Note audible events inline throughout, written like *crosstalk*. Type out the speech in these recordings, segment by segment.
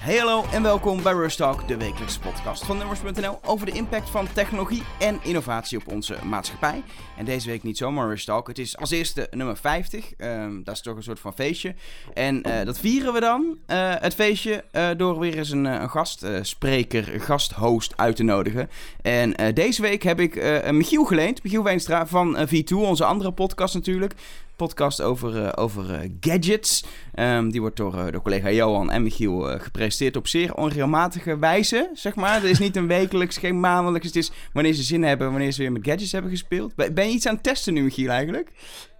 Hey hallo en welkom bij Rush Talk, de wekelijkse podcast van Nummers.nl over de impact van technologie en innovatie op onze maatschappij. En deze week niet zomaar Rush Talk, het is als eerste nummer 50, Ehm, dat is toch een soort van feestje. En eh, dat vieren we dan, eh, het feestje, eh, door weer eens een, een gastspreker, een gasthost uit te nodigen. En deze week heb ik Michiel geleend, Michiel Weenstra van eh, V2, onze andere podcast natuurlijk podcast over, eh, over eh, gadgets. Ehm, die wordt door, uh, door collega Johan en Michiel gepresenteerd op zeer onregelmatige wijze, zeg maar. Het is niet een wekelijks, geen maandelijks. Het is wanneer ze zin hebben, wanneer ze weer met gadgets hebben gespeeld. Ben, je iets aan het testen nu, Michiel, eigenlijk?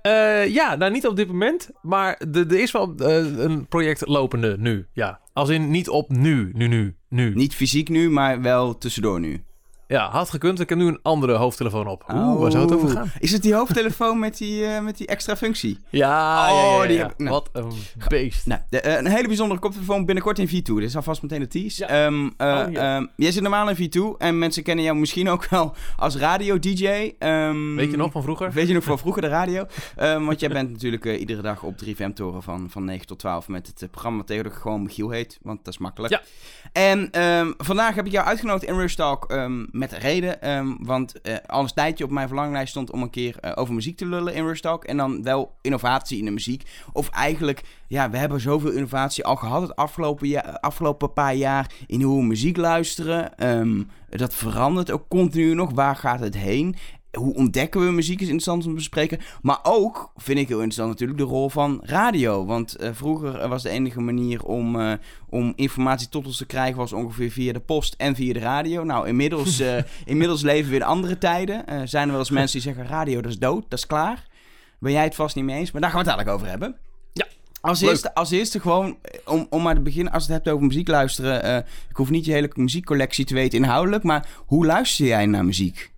Uh, ja, nou niet op dit moment, maar er is wel een project lopende nu, ja. Als in niet op nu, nu, nu, nu. Niet fysiek nu, maar wel tussendoor nu. Ja, had gekund. Ik heb nu een andere hoofdtelefoon op. Oeh, oh. waar zou het over gaan? Is het die hoofdtelefoon met die, uh, met die extra functie? Ja, oh, ja, ja, ja. Die heb, nou, Wat een beest. Nou, de, uh, een hele bijzondere koptelefoon binnenkort in V2. Dit is alvast meteen de tease. Um, uh, oh, um, jij zit normaal in V2 en mensen kennen jou misschien ook wel als radio-dj. Um, weet je nog van vroeger? Weet je nog van vroeger, de radio? want jij bent natuurlijk iedere dag op 3FM-toren van, van 9 tot 12 met het programma tegenwoordig gewoon Michiel heet. Want dat is makkelijk. Ja. En vandaag heb ik jou uitgenodigd in Rush Talk met reden. Um, want uh, al een tijdje op mijn verlanglijst stond om een keer uh, over muziek te lullen in Rush Talk. En dan wel innovatie in de muziek. Of eigenlijk, ja, we hebben zoveel innovatie al gehad het afgelopen, ja, afgelopen paar jaar in hoe we muziek luisteren. Um, dat verandert ook continu nog. Waar gaat het heen? Hoe ontdekken we muziek is interessant om te bespreken. Maar ook vind ik heel interessant natuurlijk de rol van radio. Want uh, vroeger was de enige manier om, uh, om informatie tot ons te krijgen... was ongeveer via de post en via de radio. Nou, inmiddels, uh, *laughs* inmiddels leven we in andere tijden. zijn er wel eens mensen die zeggen... radio, dat is dood, dat is klaar. Ben jij het vast niet mee eens? Maar daar gaan we het eigenlijk over hebben. Ja. Als eerste, als eerste gewoon, om, om maar te beginnen, als het hebt over muziek luisteren... ik hoef niet je hele muziekcollectie te weten inhoudelijk... maar hoe luister jij naar muziek?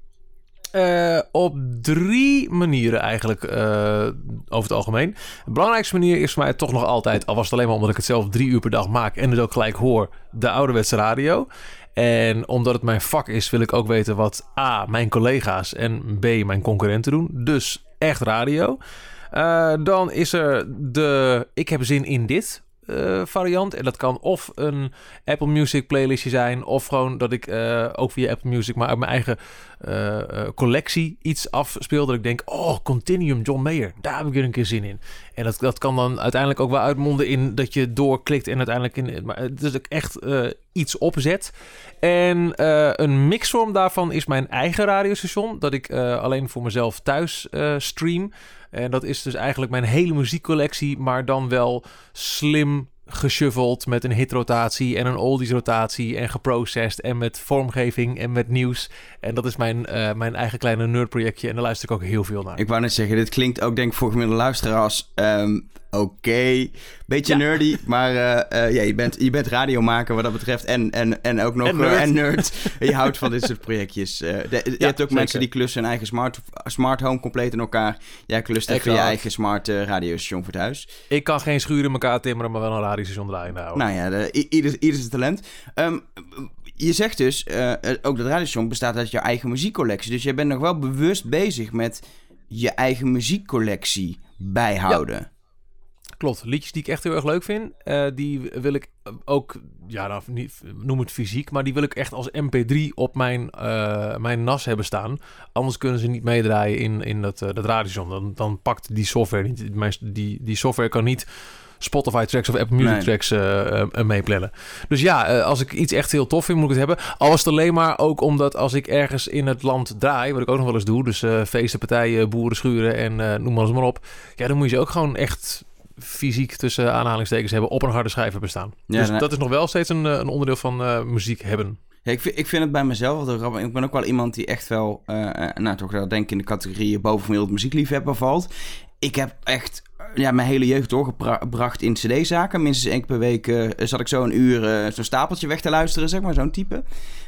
Uh, op drie manieren eigenlijk uh, over het algemeen. De belangrijkste manier is voor mij toch nog altijd, al was het alleen maar omdat ik het zelf drie uur per dag maak en het ook gelijk hoor, de ouderwetse radio. En omdat het mijn vak is, wil ik ook weten wat A, mijn collega's en B, mijn concurrenten doen. Dus echt radio. Uh, dan is er de ik heb zin in dit uh, variant. En dat kan of een Apple Music playlistje zijn, of gewoon dat ik uh, ook via Apple Music, maar uit mijn eigen uh, collectie iets afspeel. Dat ik denk, oh, Continuum, John Mayer, daar heb ik er een keer zin in. En dat, dat kan dan uiteindelijk ook wel uitmonden in dat je doorklikt en uiteindelijk in. Maar dus ik echt iets opzet. En een mixvorm daarvan is mijn eigen radiostation, dat ik alleen voor mezelf thuis stream. En dat is dus eigenlijk mijn hele muziekcollectie, maar dan wel slim geshuffeld met een hitrotatie en een oldies rotatie en geprocessed en met vormgeving en met nieuws. En dat is mijn, uh, mijn eigen kleine nerdprojectje en daar luister ik ook heel veel naar. Ik wou net zeggen, dit klinkt ook denk ik voor gemiddelde luisteraars um, oké. Beetje ja. nerdy, maar uh, uh, ja, je, bent, je bent radiomaker wat dat betreft en, en, en ook nog en nerd. en nerd. je houdt van dit soort projectjes. De, je hebt ook zeker. mensen die klussen hun eigen smart, smart home compleet in elkaar. Jij klust even je eigen smart radiostation voor het huis. Ik kan geen schuur in elkaar timmeren, maar wel een radiostation draaien nou. Nou ja, de, ieder, ieder zijn talent. Um, je zegt dus, uh, ook dat radiostation bestaat uit je eigen muziekcollectie. Dus je bent nog wel bewust bezig met je eigen muziekcollectie bijhouden. Ja. Klopt, liedjes die ik echt heel erg leuk vind, uh, die wil ik ook, ja, nou, niet, noem het fysiek, maar die wil ik echt als MP3 op mijn, uh, mijn NAS hebben staan. Anders kunnen ze niet meedraaien in, in dat, uh, dat radiostation. Dan, dan pakt die software niet, mijn, die, die software kan niet Spotify tracks of Apple Music nee. tracks meeplannen. Dus ja, als ik iets echt heel tof vind, moet ik het hebben. Al was het alleen maar ook omdat als ik ergens in het land draai, wat ik ook nog wel eens doe, dus feesten, partijen, boeren, schuren en noem maar eens maar op. Ja, dan moet je ze ook gewoon echt fysiek tussen aanhalingstekens hebben op een harde schijf hebben staan. Ja, dus dat is nog wel steeds een, een onderdeel van muziek hebben. Ja, ik, vind, ik vind het bij mezelf wel grappig. Ik ben ook wel iemand die echt wel, nou toch wel denk ik in de categorie bovenwereld muziekliefhebber valt. Ik heb echt ja, mijn hele jeugd doorgebracht in cd-zaken. Minstens één keer per week uh, zat ik zo een uur uh, zo'n stapeltje weg te luisteren, zeg maar, zo'n type.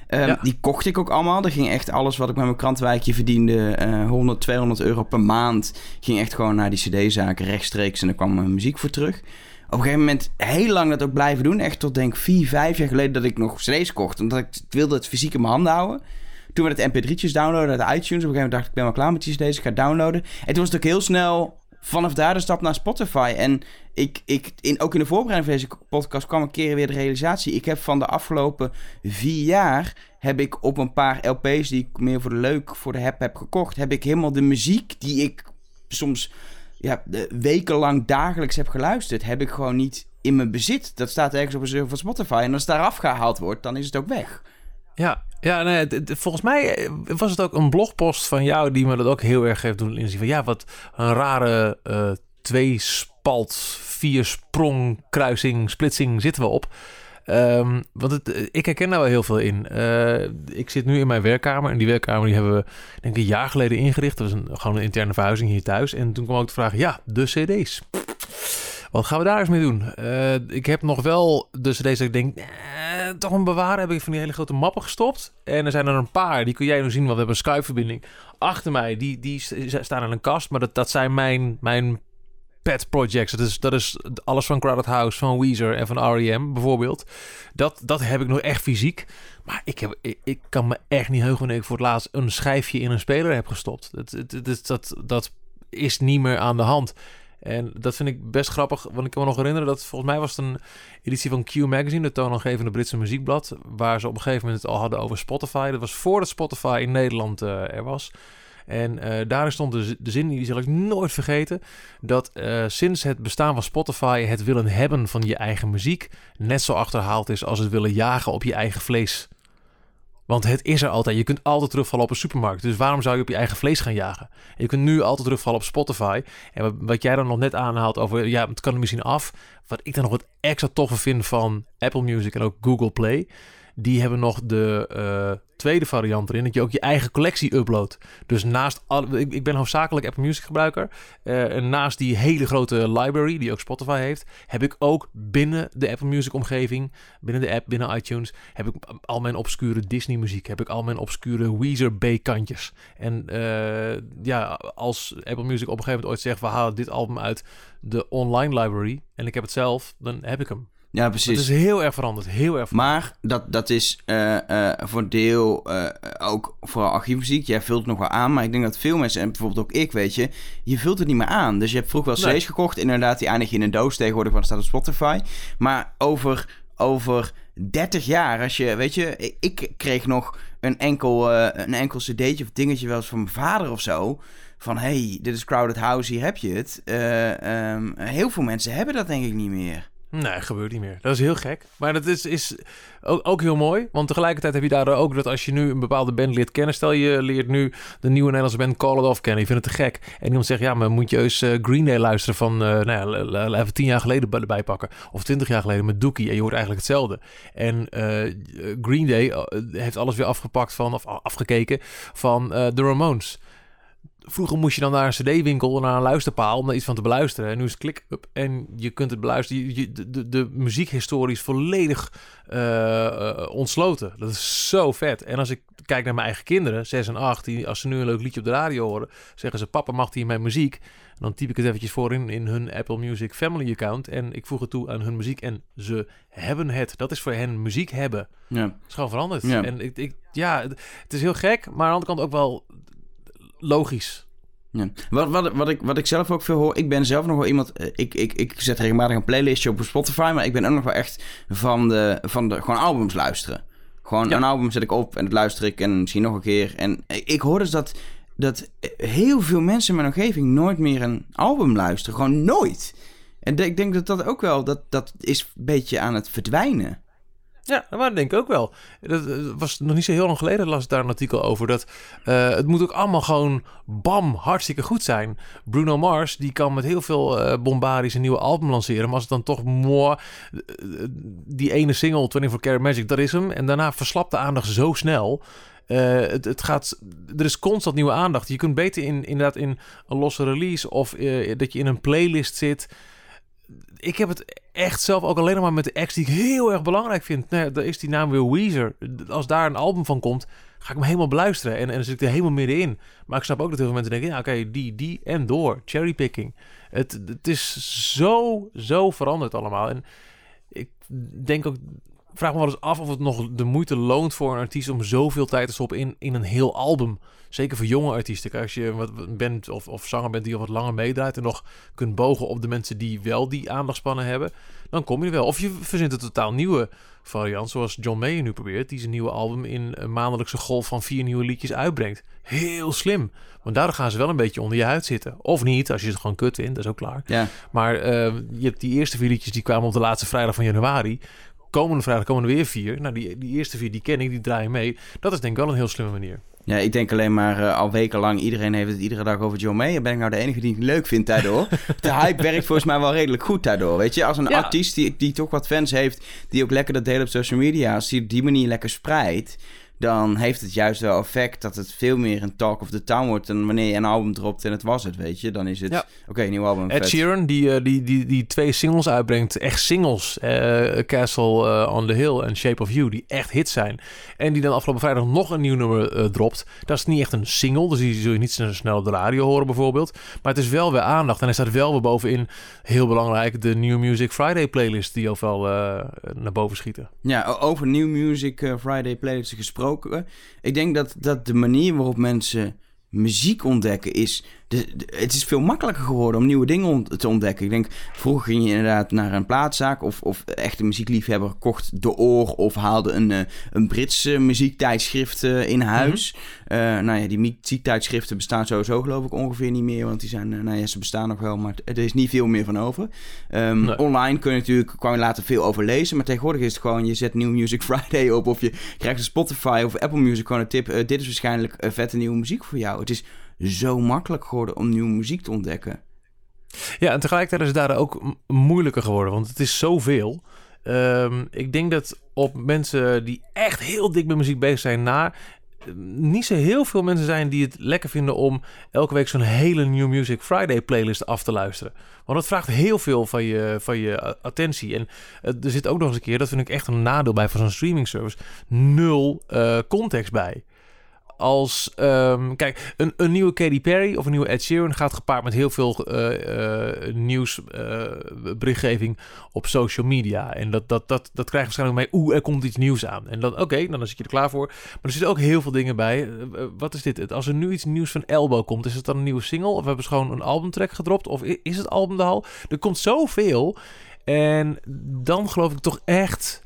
Um, ja. Die kocht ik ook allemaal. Er ging echt alles wat ik met mijn krantenwijkje verdiende, uh, 100, 200 euro per maand, ging echt gewoon naar die cd-zaken rechtstreeks en er kwam mijn muziek voor terug. Op een gegeven moment heel lang dat ook blijven doen. Echt tot denk vier, vijf jaar geleden dat ik nog cd's kocht. Omdat ik wilde het fysiek in mijn handen houden. Toen werd het mp3'tjes downloaden uit iTunes. Op een gegeven moment dacht ik, ik ben wel klaar met die cd's. Ik ga downloaden. En toen was het ook heel snel vanaf daar de stap naar Spotify. En ik, ik, in, ook in de voorbereiding van deze podcast kwam een keer weer de realisatie. Ik heb van de afgelopen vier jaar heb ik op een paar LP's die ik meer voor de leuk voor de heb heb gekocht, heb ik helemaal de muziek die ik soms ja, wekenlang dagelijks heb geluisterd, heb ik gewoon niet in mijn bezit. Dat staat ergens op een server van Spotify. En als het daar afgehaald wordt, dan is het ook weg. Ja, ja nee, volgens mij eh, was het ook een blogpost van jou die me dat ook heel erg heeft doen inzien. Van ja, wat een rare uh, twee spalt, vier sprong, kruising, splitsing zitten we op. Um, want het, eh, ik herken daar wel heel veel in. Ik zit nu in mijn werkkamer. En die werkkamer die hebben we denk ik een jaar geleden ingericht. Dat was een, gewoon een interne verhuizing hier thuis. En toen kwam ook de vraag, ja, de cd's. Wat gaan we daar eens mee doen? Uh, ik heb nog wel de cd's dat ik denk, eh, toch een bewaren. Heb ik van die hele grote mappen gestopt. En er zijn er een paar, die kun jij nu zien, want we hebben een Skype-verbinding. Achter mij, die, die staan in een kast. Maar dat, dat zijn mijn, mijn pet projects. Dat is, dat is alles van Crowded House, van Weezer en van R.E.M. bijvoorbeeld. Dat, dat heb ik nog echt fysiek. Maar ik, heb, ik, ik kan me echt niet heugen wanneer ik voor het laatst een schijfje in een speler heb gestopt. Dat, dat, dat, dat is niet meer aan de hand. En dat vind ik best grappig, want ik kan me nog herinneren dat volgens mij was het een editie van Q Magazine, de toonaangevende Britse muziekblad, waar ze op een gegeven moment het al hadden over Spotify. Dat was voordat Spotify in Nederland uh, er was. En uh, daarin stond de, de, zin, die zal ik nooit vergeten, dat uh, sinds het bestaan van Spotify het willen hebben van je eigen muziek net zo achterhaald is als het willen jagen op je eigen vlees. Want het is er altijd. Je kunt altijd terugvallen op een supermarkt. Dus waarom zou je op je eigen vlees gaan jagen? je kunt nu altijd terugvallen op Spotify. En wat jij dan nog net aanhaalt over... Ja, het kan er misschien af. Wat ik dan nog wat extra toffe vind van Apple Music en ook Google Play... Die hebben nog de uh, tweede variant erin, dat je ook je eigen collectie uploadt. Dus naast, al, ik, ben hoofdzakelijk Apple Music gebruiker. Uh, en naast die hele grote library, die ook Spotify heeft, heb ik ook binnen de Apple Music omgeving, binnen de app, binnen iTunes, heb ik al mijn obscure Disney muziek, heb ik al mijn obscure Weezer B-kantjes. En uh, ja, als Apple Music op een gegeven moment ooit zegt, we halen dit album uit de online library en ik heb het zelf, dan heb ik hem. Ja, precies. Het is heel erg veranderd. Heel erg veranderd. Maar dat, dat is uh, uh, voor deel uh, ook voor archiefmuziek. Jij vult het nog wel aan, maar ik denk dat veel mensen, en bijvoorbeeld ook ik, weet je, je vult het niet meer aan. Dus je hebt vroeger wel cd's gekocht. Inderdaad, die eindig je in een doos tegenwoordig, want staat op Spotify. Maar over, over 30 jaar, als je, weet je, ik kreeg nog een enkel, een enkel cd'tje of dingetje wel eens van mijn vader of zo van hey, dit is Crowded House, hier heb je het. Um, heel veel mensen hebben dat denk ik niet meer. Nee, gebeurt niet meer. Dat is heel gek. Maar dat is, is ook, ook heel mooi. Want tegelijkertijd heb je daar ook dat als je nu een bepaalde band leert kennen... stel je leert nu de nieuwe Nederlandse band Call It Off kennen. Je vindt het te gek. En iemand zegt, ja, maar moet je eens uh, Green Day luisteren van... Uh, nou ja, even tien jaar geleden erbij pakken. Of twintig jaar geleden met Dookie. En je hoort eigenlijk hetzelfde. En uh, Green Day heeft alles weer afgepakt van... of afgekeken van de Ramones vroeger moest je dan naar een cd-winkel, naar een luisterpaal om daar iets van te beluisteren. En nu is het klik up en je kunt het beluisteren. Je, de, de, de muziekhistorie is volledig uh, ontsloten. Dat is zo vet. En als ik kijk naar mijn eigen kinderen, 6 en 8, die als ze nu een leuk liedje op de radio horen, zeggen ze: Papa, mag die mijn muziek? En dan typ ik het eventjes voor in, in hun Apple Music Family account. En ik voeg het toe aan hun muziek. En ze hebben het. Dat is voor hen muziek hebben. Ja. Is gewoon veranderd. Ja. En ik, ik, ja, het is heel gek. Maar aan de andere kant ook wel logisch. Ja. Wat, wat, wat, ik, wat ik zelf ook veel hoor, ik ben zelf nog wel iemand. Eh, ik, ik, ik zet regelmatig een playlistje op Spotify, maar ik ben ook nog wel echt van de, van de gewoon albums luisteren. Gewoon een album zet ik op en dat luister ik en misschien nog een keer. En ik hoor dus dat, dat heel veel mensen in mijn omgeving nooit meer een album luisteren. Gewoon nooit. En ik denk dat dat ook wel, dat, dat is een beetje aan het verdwijnen. Ja, dat denk ik ook wel. Dat was nog niet zo heel lang geleden, las ik daar een artikel over. Dat uh, het moet ook allemaal gewoon bam, hartstikke goed zijn. Bruno Mars, die kan met heel veel uh, bombardis een nieuwe album lanceren. Maar als het dan toch mooi, die ene single, 24 Karat Magic, dat is hem. En daarna verslapt de aandacht zo snel. Het, het, gaat, er is constant nieuwe aandacht. Je kunt beter in, inderdaad in een losse release of dat je in een playlist zit ik heb het echt zelf ook alleen maar met de acts die ik heel erg belangrijk vind. Nou, daar is die naam weer Weezer. Als daar een album van komt, ga ik hem helemaal beluisteren. En, en dan zit ik er helemaal middenin. Maar ik snap ook dat heel veel mensen denken... ja, oké, die, die en door. Cherrypicking. Het, het is zo, zo veranderd allemaal. En ik denk ook vraag me wel eens af of het nog de moeite loont voor een artiest om zoveel tijd te stoppen in, in een heel album. Zeker voor jonge artiesten. Als je wat bent of, of zanger bent die al wat langer meedraait en nog kunt bogen op de mensen die wel die aandachtspannen hebben, dan kom je er wel. Of je verzint een totaal nieuwe variant, zoals John Mayer nu probeert, die zijn nieuwe album in een maandelijkse golf van vier nieuwe liedjes uitbrengt. Heel slim. Want daardoor gaan ze wel een beetje onder je huid zitten. Of niet, als je het gewoon kut vindt, dat is ook klaar. Ja. Maar uh, je hebt die eerste vier liedjes die kwamen op de laatste vrijdag van januari. Komende vrijdag komen er weer vier. Nou, die, die eerste vier die ken ik, die draaien mee. Dat is denk ik wel een heel slimme manier. Ja, ik denk alleen maar uh, al wekenlang, iedereen heeft het iedere dag over John Mayer. Ben ik nou de enige die het leuk vindt daardoor? *laughs* de hype werkt volgens mij wel redelijk goed daardoor. Weet je, als een artiest die, die toch wat fans heeft, die ook lekker dat deel op social media, als die op die manier lekker spreidt, dan heeft het juist wel effect dat het veel meer een talk of the town wordt dan wanneer je een album dropt en het was het, weet je. Dan is het, ja. oké, nieuw album. Ed Sheeran, die, die, die, die twee singles uitbrengt, echt singles, uh, Castle uh, on the Hill en Shape of You, die echt hits zijn. En die dan afgelopen vrijdag nog een nieuw nummer uh, dropt. Dat is niet echt een single, dus die zul je niet zo snel op de radio horen bijvoorbeeld. Maar het is wel weer aandacht en hij staat wel weer bovenin, heel belangrijk, de New Music Friday playlist die overal naar boven schieten. Ja, over New Music Friday playlist gesproken ik denk dat, dat de manier waarop mensen muziek ontdekken is het is veel makkelijker geworden om nieuwe dingen te ontdekken. Ik denk, vroeger ging je inderdaad naar een plaatszaak of, of echt een muziekliefhebber kocht de oor of haalde een, uh, een Britse muziektijdschrift uh, in huis. Mm nou ja, die muziektijdschriften bestaan sowieso geloof ik ongeveer niet meer, want die zijn, nou ja, ze bestaan nog wel, maar er is niet veel meer van over. Um, Online kun je natuurlijk, kwam je later veel over lezen, maar tegenwoordig is het gewoon, je zet New Music *laughs* Friday op of je krijgt een Spotify of Apple Music gewoon een tip. dit is waarschijnlijk vette nieuwe muziek voor jou. Het is zo makkelijk geworden om nieuwe muziek te ontdekken. Ja, en tegelijkertijd is het daar ook moeilijker geworden, want het is zoveel. Um, ik denk dat op mensen die echt heel dik met muziek bezig zijn, na niet zo heel veel mensen zijn die het lekker vinden om elke week zo'n hele New Music Friday playlist af te luisteren. Want dat vraagt heel veel van je, van je attentie. En er zit ook nog eens een keer, dat vind ik echt een nadeel bij van zo'n streaming service, nul uh, context bij als... Um, kijk, een, een nieuwe Katy Perry of een nieuwe Ed Sheeran gaat gepaard met heel veel uh, uh, nieuwsberichtgeving op social media. En dat, dat, dat, dat krijgt waarschijnlijk mee, oeh, er komt iets nieuws aan. En dan, oké, dan zit je er klaar voor. Maar er zitten ook heel veel dingen bij. wat is dit? Als er nu iets nieuws van Elbow komt, is het dan een nieuwe single? Of hebben ze gewoon een albumtrack gedropt? Of is het album de hal? Er komt zoveel. En dan geloof ik toch echt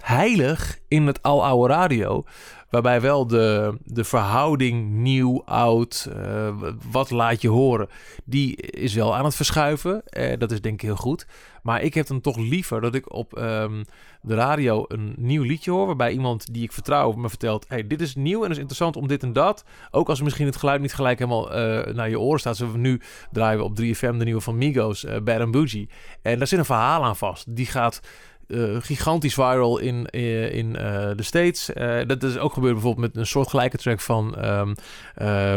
heilig in het aloude radio. Waarbij wel de, de verhouding nieuw, oud, uh, wat laat je horen, die is wel aan het verschuiven. Uh, dat is denk ik heel goed. Maar ik heb dan toch liever dat ik op um, de radio een nieuw liedje hoor. Waarbij iemand die ik vertrouw me vertelt: hey, dit is nieuw en het is interessant om dit en dat. Ook als misschien het geluid niet gelijk helemaal uh, naar je oren staat. Zoals we nu draaien we op 3FM de nieuwe van Migos, uh, Bad Bougie. En daar zit een verhaal aan vast. Die gaat uh, gigantisch viral in, in, in uh, de States. Dat is ook gebeurd bijvoorbeeld met een soortgelijke track van um,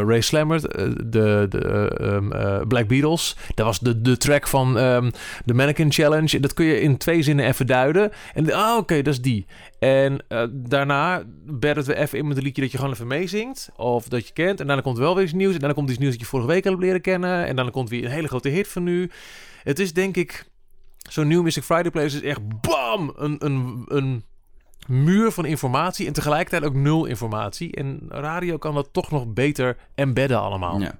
Ray Slammer, de, de um, Black Beatles. Dat was de, de track van um, de Mannequin Challenge. Dat kun je in twee zinnen even duiden. En ah, oké, dat is die. En daarna bedden we even in met een liedje dat je gewoon even meezingt. Of dat je kent. En dan komt wel weer iets nieuws. En dan komt iets nieuws dat je vorige week al hebt leren kennen. En dan komt weer een hele grote hit van nu. Het is denk ik Zo'n New Music Friday playlist is echt bam! Een, een, een muur van informatie en tegelijkertijd ook nul informatie. En radio kan dat toch nog beter embedden allemaal. Ja.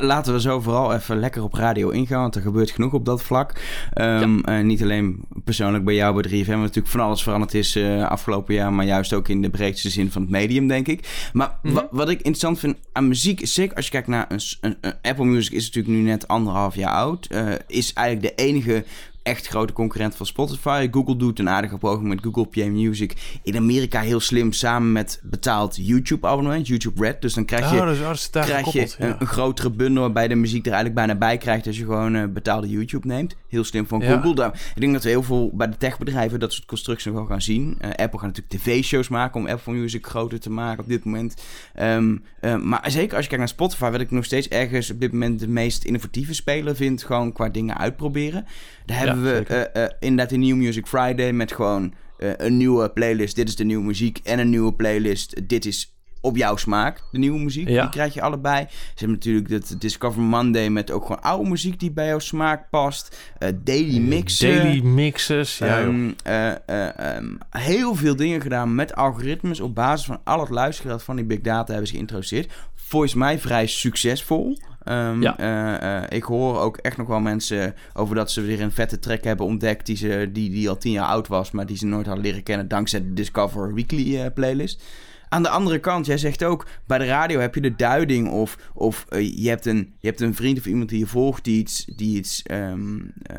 laten we zo vooral even lekker op radio ingaan, want er gebeurt genoeg op dat vlak. Um, uh, niet alleen persoonlijk bij jou bij 3FM, wat natuurlijk van alles veranderd is uh, afgelopen jaar, maar juist ook in de breedste zin van het medium, denk ik. Maar mm -hmm. wat ik interessant vind aan muziek, is zeker als je kijkt naar een, een, een, Apple Music, is natuurlijk nu net anderhalf jaar oud, uh, is eigenlijk de enige echt grote concurrent van Spotify. Google doet een aardige poging met Google Play Music. In Amerika heel slim samen met betaald YouTube-abonnement, YouTube Red. Dus dan krijg je, oh, dus krijg je een, een, grotere bundel waarbij de muziek er eigenlijk bijna bij krijgt als je gewoon uh, betaalde YouTube neemt. Heel slim van Google. Ik denk dat we heel veel bij de techbedrijven dat soort constructies nog wel gaan zien. Uh, Apple gaat natuurlijk tv-shows maken om Apple Music groter te maken op dit moment. Um, uh, maar zeker als je kijkt naar Spotify, wat ik nog steeds ergens op dit moment de meest innovatieve speler vind, gewoon qua dingen uitproberen. Daar hebben we uh, inderdaad een New Music Friday met gewoon een nieuwe playlist. Dit is de nieuwe muziek. En een nieuwe playlist. Dit is op jouw smaak, de nieuwe muziek. Ja. Die krijg je allebei. Ze hebben natuurlijk dat Discover Monday met ook gewoon oude muziek die bij jouw smaak past. Eh, daily mixen. Daily mixes. Ja. Ehm, eh, eh, ehm, heel veel dingen gedaan met algoritmes op basis van al het luistergeld van die big data hebben ze geïntroduceerd. Volgens mij vrij succesvol. Ehm, Ja. eh, eh, ik hoor ook echt nog wel mensen over dat ze weer een vette track hebben ontdekt die, ze, die, die al tien jaar oud was, maar die ze nooit hadden leren kennen dankzij de Discover Weekly eh, playlist. Aan de andere kant, jij zegt ook, bij de radio heb je de duiding of, of eh, je, hebt een, je hebt een vriend of iemand die je volgt die iets, die iets, ehm, eh,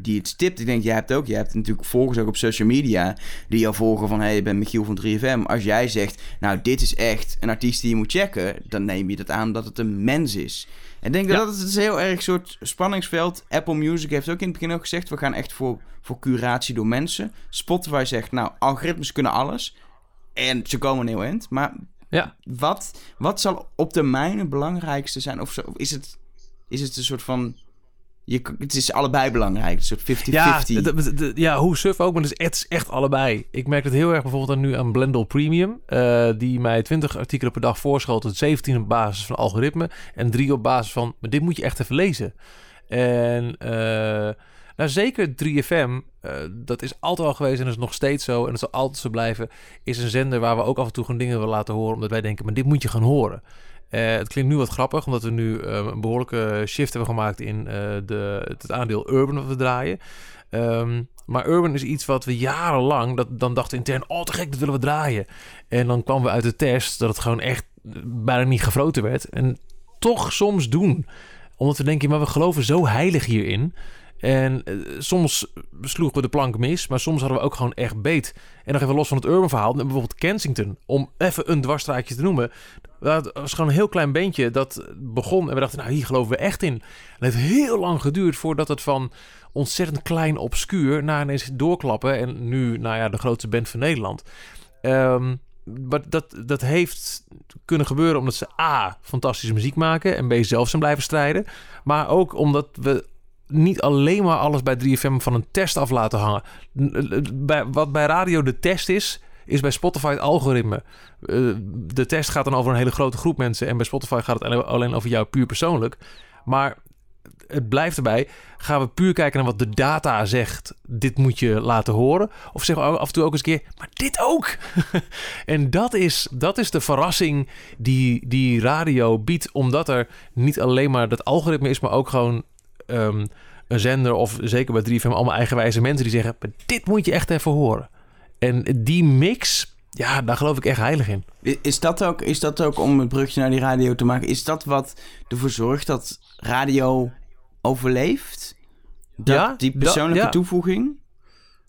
die iets tipt. Ik denk, jij hebt ook, je hebt natuurlijk volgers ook op social media die jou volgen van, hey, je bent Michiel van 3FM. Als jij zegt, nou, dit is echt een artiest die je moet checken, dan neem je dat aan dat het een mens is. En ik denk Ja. dat het een heel erg soort spanningsveld. Apple Music heeft ook in het begin ook gezegd, we gaan echt voor, voor curatie door mensen. Spotify zegt, nou, algoritmes kunnen alles. En ze komen heel eind. Maar Ja. wat, wat zal op termijn het belangrijkste zijn? Of, zo, is, het, is het een soort van... Je, het is allebei belangrijk. Een soort 50-50. Ja, ja, hoe suf ook, maar het is, is echt allebei. Ik merk het heel erg bijvoorbeeld aan nu aan Blendel Premium. eh, die mij 20 artikelen per dag voorschotelt. 17 op basis van algoritme. En 3 op basis van, maar dit moet je echt even lezen. En eh, nou, zeker 3FM, eh, dat is altijd al geweest en is nog steeds zo. En dat zal altijd zo blijven. Is een zender waar we ook af en toe gewoon dingen willen laten horen. Omdat wij denken, maar dit moet je gaan horen. Eh, het klinkt nu wat grappig, omdat we nu eh, een behoorlijke shift hebben gemaakt in de, het aandeel urban wat we draaien. Ehm, maar urban is iets wat we jarenlang, dat, dan dachten intern, oh te gek, dat willen we draaien. En dan kwamen we uit de test dat het gewoon echt bijna niet gefroten werd. En toch soms doen. Omdat we denken, maar we geloven zo heilig hierin. En eh, soms sloegen we de plank mis, maar soms hadden we ook gewoon echt beet. En nog even los van het urban verhaal, bijvoorbeeld Kensington, om even een dwarsstraatje te noemen. Dat was gewoon een heel klein beentje dat begon en we dachten, nou hier geloven we echt in. En het heeft heel lang geduurd voordat het van ontzettend klein obscuur naar ineens doorklappen. En nu, nou ja, de grootste band van Nederland. Ehm, maar dat, dat heeft kunnen gebeuren omdat ze A, fantastische muziek maken en B, zelf zijn blijven strijden. Maar ook omdat we niet alleen maar alles bij 3FM van een test af laten hangen. Bij, wat bij radio de test is, is bij Spotify het algoritme. Eh, de test gaat dan over een hele grote groep mensen en bij Spotify gaat het alleen- over jou puur persoonlijk. Maar het blijft erbij. Gaan we puur kijken naar wat de data zegt. Dit moet je laten horen. Of zeggen we af en toe ook eens een keer. Maar dit ook. *laughs* en dat is, dat is de verrassing die, die radio biedt. Omdat er niet alleen maar dat algoritme is. Maar ook gewoon ehm, een zender. Of zeker bij 3FM allemaal eigenwijze mensen die zeggen. Dit moet je echt even horen. En die mix. Ja, daar geloof ik echt heilig in. Is dat, ook, is dat ook, om het brugje naar die radio te maken... is dat wat ervoor zorgt dat radio overleeft? Dat, Ja, die dat- persoonlijke ja. toevoeging?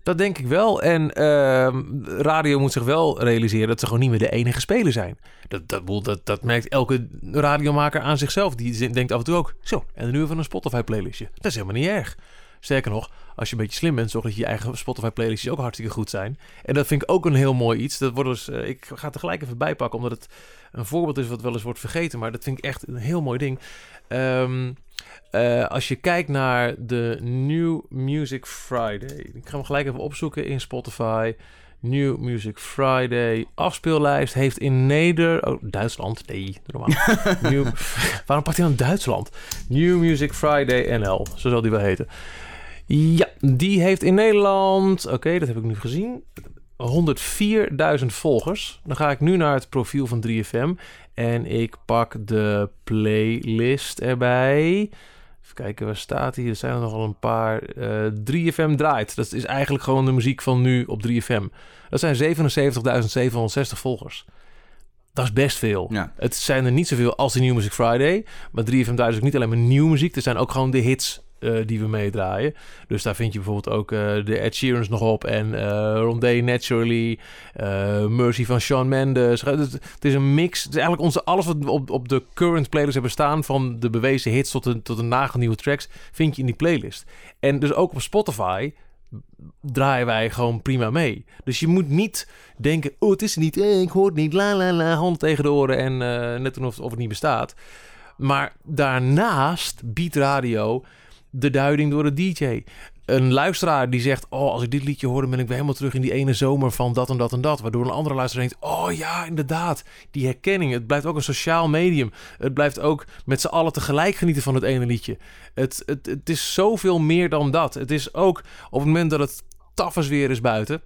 Dat denk ik wel. En ehm, radio moet zich wel realiseren dat ze gewoon niet meer de enige speler zijn. Dat, dat, dat, dat merkt elke radiomaker aan zichzelf. Die denkt af en toe ook, zo, en nu even een Spotify-playlistje. Dat is helemaal niet erg. Sterker nog, als je een beetje slim bent, zorg dat je eigen Spotify-playlistjes ook hartstikke goed zijn. En dat vind ik ook een heel mooi iets. Dat wordt dus, eh, ik ga het er gelijk even bij pakken, omdat het een voorbeeld is wat wel eens wordt vergeten. Maar dat vind ik echt een heel mooi ding. Ehm, eh, als je kijkt naar de New Music Friday. Ik ga hem gelijk even opzoeken in Spotify. New Music Friday afspeellijst heeft in Neder... Oh, Duitsland. Nee, normaal. *laughs* New... Waarom pakt hij dan Duitsland? New Music Friday NL. Zo zal die wel heten. Ja, die heeft in Nederland... Oké, dat heb ik nu gezien. 104.000 volgers. Dan ga ik nu naar het profiel van 3FM. En ik pak de playlist erbij. Kijken, waar staat hij? Er zijn er nogal een paar. Eh 3FM draait. Dat is eigenlijk gewoon de muziek van nu op 3FM. Dat zijn 77.760 volgers. Dat is best veel. Ja. Het zijn er niet zoveel als de New Music Friday. Maar 3FM draait dus ook niet alleen maar nieuwe muziek. Er zijn ook gewoon de hits eh, die we meedraaien. Dus daar vind je bijvoorbeeld ook eh, de Ed Sheeran's nog op. En eh Rondé Naturally. Mercy van Shawn Mendes. Het, is een mix. Het is eigenlijk onze, alles wat op, op de current playlist hebben staan... van de bewezen hits tot de, tot de nagelnieuwe tracks... vind je in die playlist. En dus ook op Spotify draaien wij gewoon prima mee. Dus je moet niet denken... oh, het is niet, ik hoor het niet, la la la... hand tegen de oren en net doen of, of het niet bestaat. Maar daarnaast biedt radio de duiding door de DJ. een luisteraar die zegt: Oh, als ik dit liedje hoor, dan ben ik weer helemaal terug in die ene zomer van dat en dat en dat. Waardoor een andere luisteraar denkt: Oh ja, inderdaad, die herkenning. Het blijft ook een sociaal medium. Het blijft ook met z'n allen tegelijk genieten van het ene liedje. Het, het, het is zoveel meer dan dat. Het is ook op het moment dat het taffes weer is buiten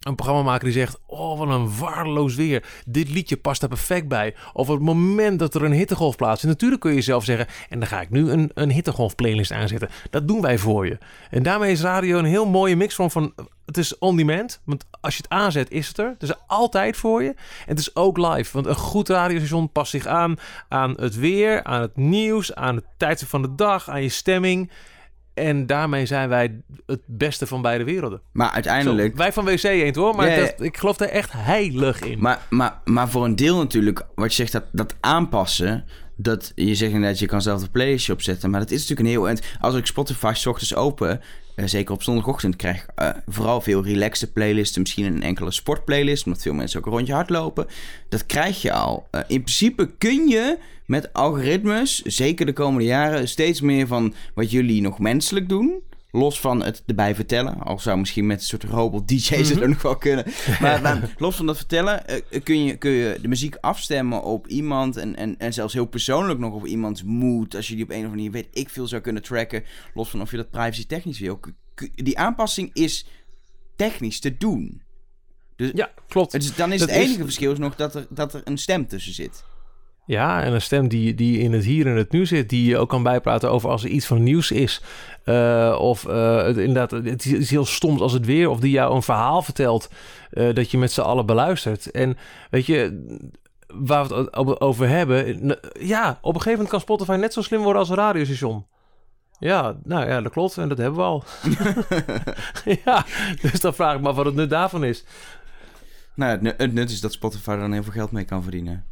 een programmamaker die zegt: Oh, wat een waardeloos weer. Dit liedje past daar perfect bij. Of op het moment dat er een hittegolf plaatsvindt. Natuurlijk kun je zelf zeggen: En dan ga ik nu een, een hittegolf-playlist aanzetten. Dat doen wij voor je. En daarmee is radio een heel mooie mix van. van het is on demand. Want als je het aanzet, is het er. Het is altijd voor je. En het is ook live. Want een goed radiostation past zich aan aan het weer, aan het nieuws, aan het tijdstip van de dag, aan je stemming. En daarmee zijn wij het beste van beide werelden. Maar uiteindelijk... Zo, wij van WC Eend hoor, maar Ja, ja. dat- ik geloof daar echt heilig in. Maar, maar, maar voor een deel natuurlijk, wat je zegt, dat, dat aanpassen. Dat je zegt inderdaad, je kan zelf de playlistje opzetten. Maar dat is natuurlijk een heel eind. Als ik Spotify 's ochtends open, eh, zeker op zondagochtend, krijg ik eh, vooral veel relaxte playlisten. Misschien een enkele sportplaylist, omdat veel mensen ook een rondje hardlopen. Dat krijg je al. Eh, in principe kun je met algoritmes, zeker de komende jaren, steeds meer van wat jullie nog menselijk doen. Los van het erbij vertellen. Al zou misschien met een soort robot-DJ's het Mhm. nog wel kunnen. *laughs* Maar, maar los van dat vertellen, eh, kun, je, kun je de muziek afstemmen op iemand. En, en, en zelfs heel persoonlijk nog op iemands mood. Als je die op een of andere manier weet ik veel zou kunnen tracken. Los van of je dat privacy technisch wil. Die aanpassing is technisch te doen. ja, klopt. Dan is Dat het is- enige verschil is nog dat er, dat er een stem tussen zit. Ja, en een stem die, die in het hier en het nu zit, die je ook kan bijpraten over als er iets van nieuws is. Eh, of eh, het, inderdaad, het is heel stoms als het weer, of die jou een verhaal vertelt eh, dat je met z'n allen beluistert. En weet je, waar we het over hebben, ja, op een gegeven moment kan Spotify net zo slim worden als een radiostation. Ja, nou ja, dat klopt. En dat hebben we al. *laughs* ja, dus dan vraag ik me af wat het nut daarvan is. Nou, het nut is dat Spotify er dan heel veel geld mee kan verdienen.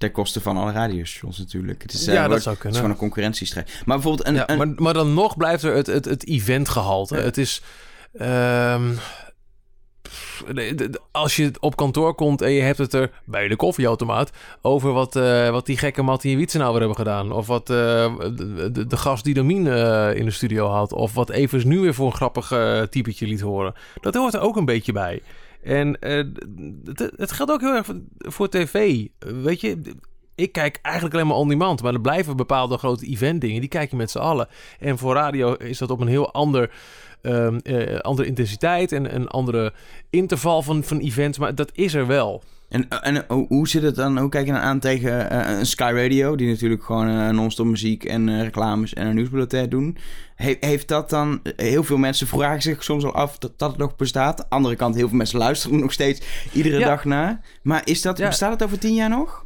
Ten koste van alle radiostations natuurlijk. Het is, eh, Ja, dat wordt- zou Het is kunnen. gewoon een concurrentiestrijd. Maar bijvoorbeeld een... ja, een maar, maar dan nog blijft er het, het, het eventgehalte. Ja. Het is... ehm, pff, als je op kantoor komt en je hebt het er bij de koffieautomaat over wat, eh, wat die gekke Mattie en Wietse nou weer hebben gedaan. Of wat eh, de, de, de gast die eh, in de studio had. Of wat Evers nu weer voor een grappig eh typetje liet horen. Dat hoort er ook een beetje bij. En eh, het, het geldt ook heel erg voor, voor tv. Weet je, ik kijk eigenlijk alleen maar on demand. Maar er blijven bepaalde grote event dingen. Die kijk je met z'n allen. En voor radio is dat op een heel ander, ehm, eh, andere intensiteit. En een andere interval van, van events. Maar dat is er wel. En, en hoe- hoe zit het dan? Hoe kijk je dan aan tegen eh, een Sky Radio, die natuurlijk gewoon eh, non-stop muziek en eh, reclames en een nieuwsbulletin doen? He- heeft dat dan, heel veel mensen vragen zich soms al af dat dat nog bestaat. Aan de andere kant, heel veel mensen luisteren er nog steeds iedere Ja. dag naar. Maar is dat, Ja. bestaat het over tien jaar nog?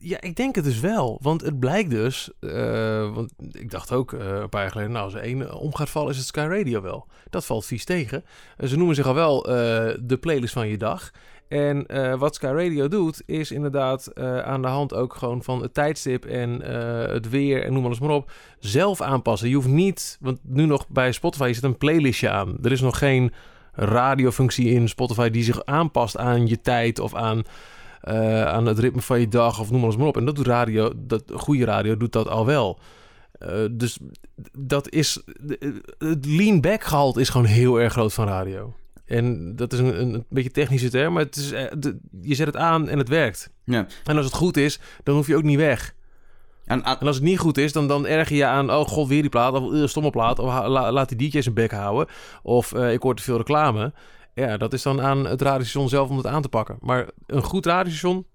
Ja, ik denk het dus wel. Want het blijkt dus... eh, want ik dacht ook eh, een paar jaar geleden... Nou, als er één om gaat vallen, is het Sky Radio wel. Dat valt vies tegen. Eh, ze noemen zich al wel eh, de playlist van je dag. En eh, wat Sky Radio doet, is inderdaad eh, aan de hand ook gewoon van het tijdstip en eh, het weer en noem alles maar op, zelf aanpassen. Je hoeft niet, want nu nog bij Spotify zit een playlistje aan. Er is nog geen radiofunctie in Spotify die zich aanpast aan je tijd of aan, aan het ritme van je dag of noem alles maar op. En dat doet radio, dat goede radio doet dat al wel. Dus dat is, het lean back gehalte is gewoon heel erg groot van radio. En dat is een, een, een beetje technische term, maar het is, eh, de- je zet het aan en het werkt. Ja. En als het goed is, dan hoef je ook niet weg. En, aan- En als het niet goed is, dan, dan erger je aan... oh god, weer die plaat, of uh, stomme plaat... of la- laat die DJ zijn bek houden... of eh, ik hoor te veel reclame. Ja, dat is dan aan het radiostation zelf om het aan te pakken. Maar een goed radiostation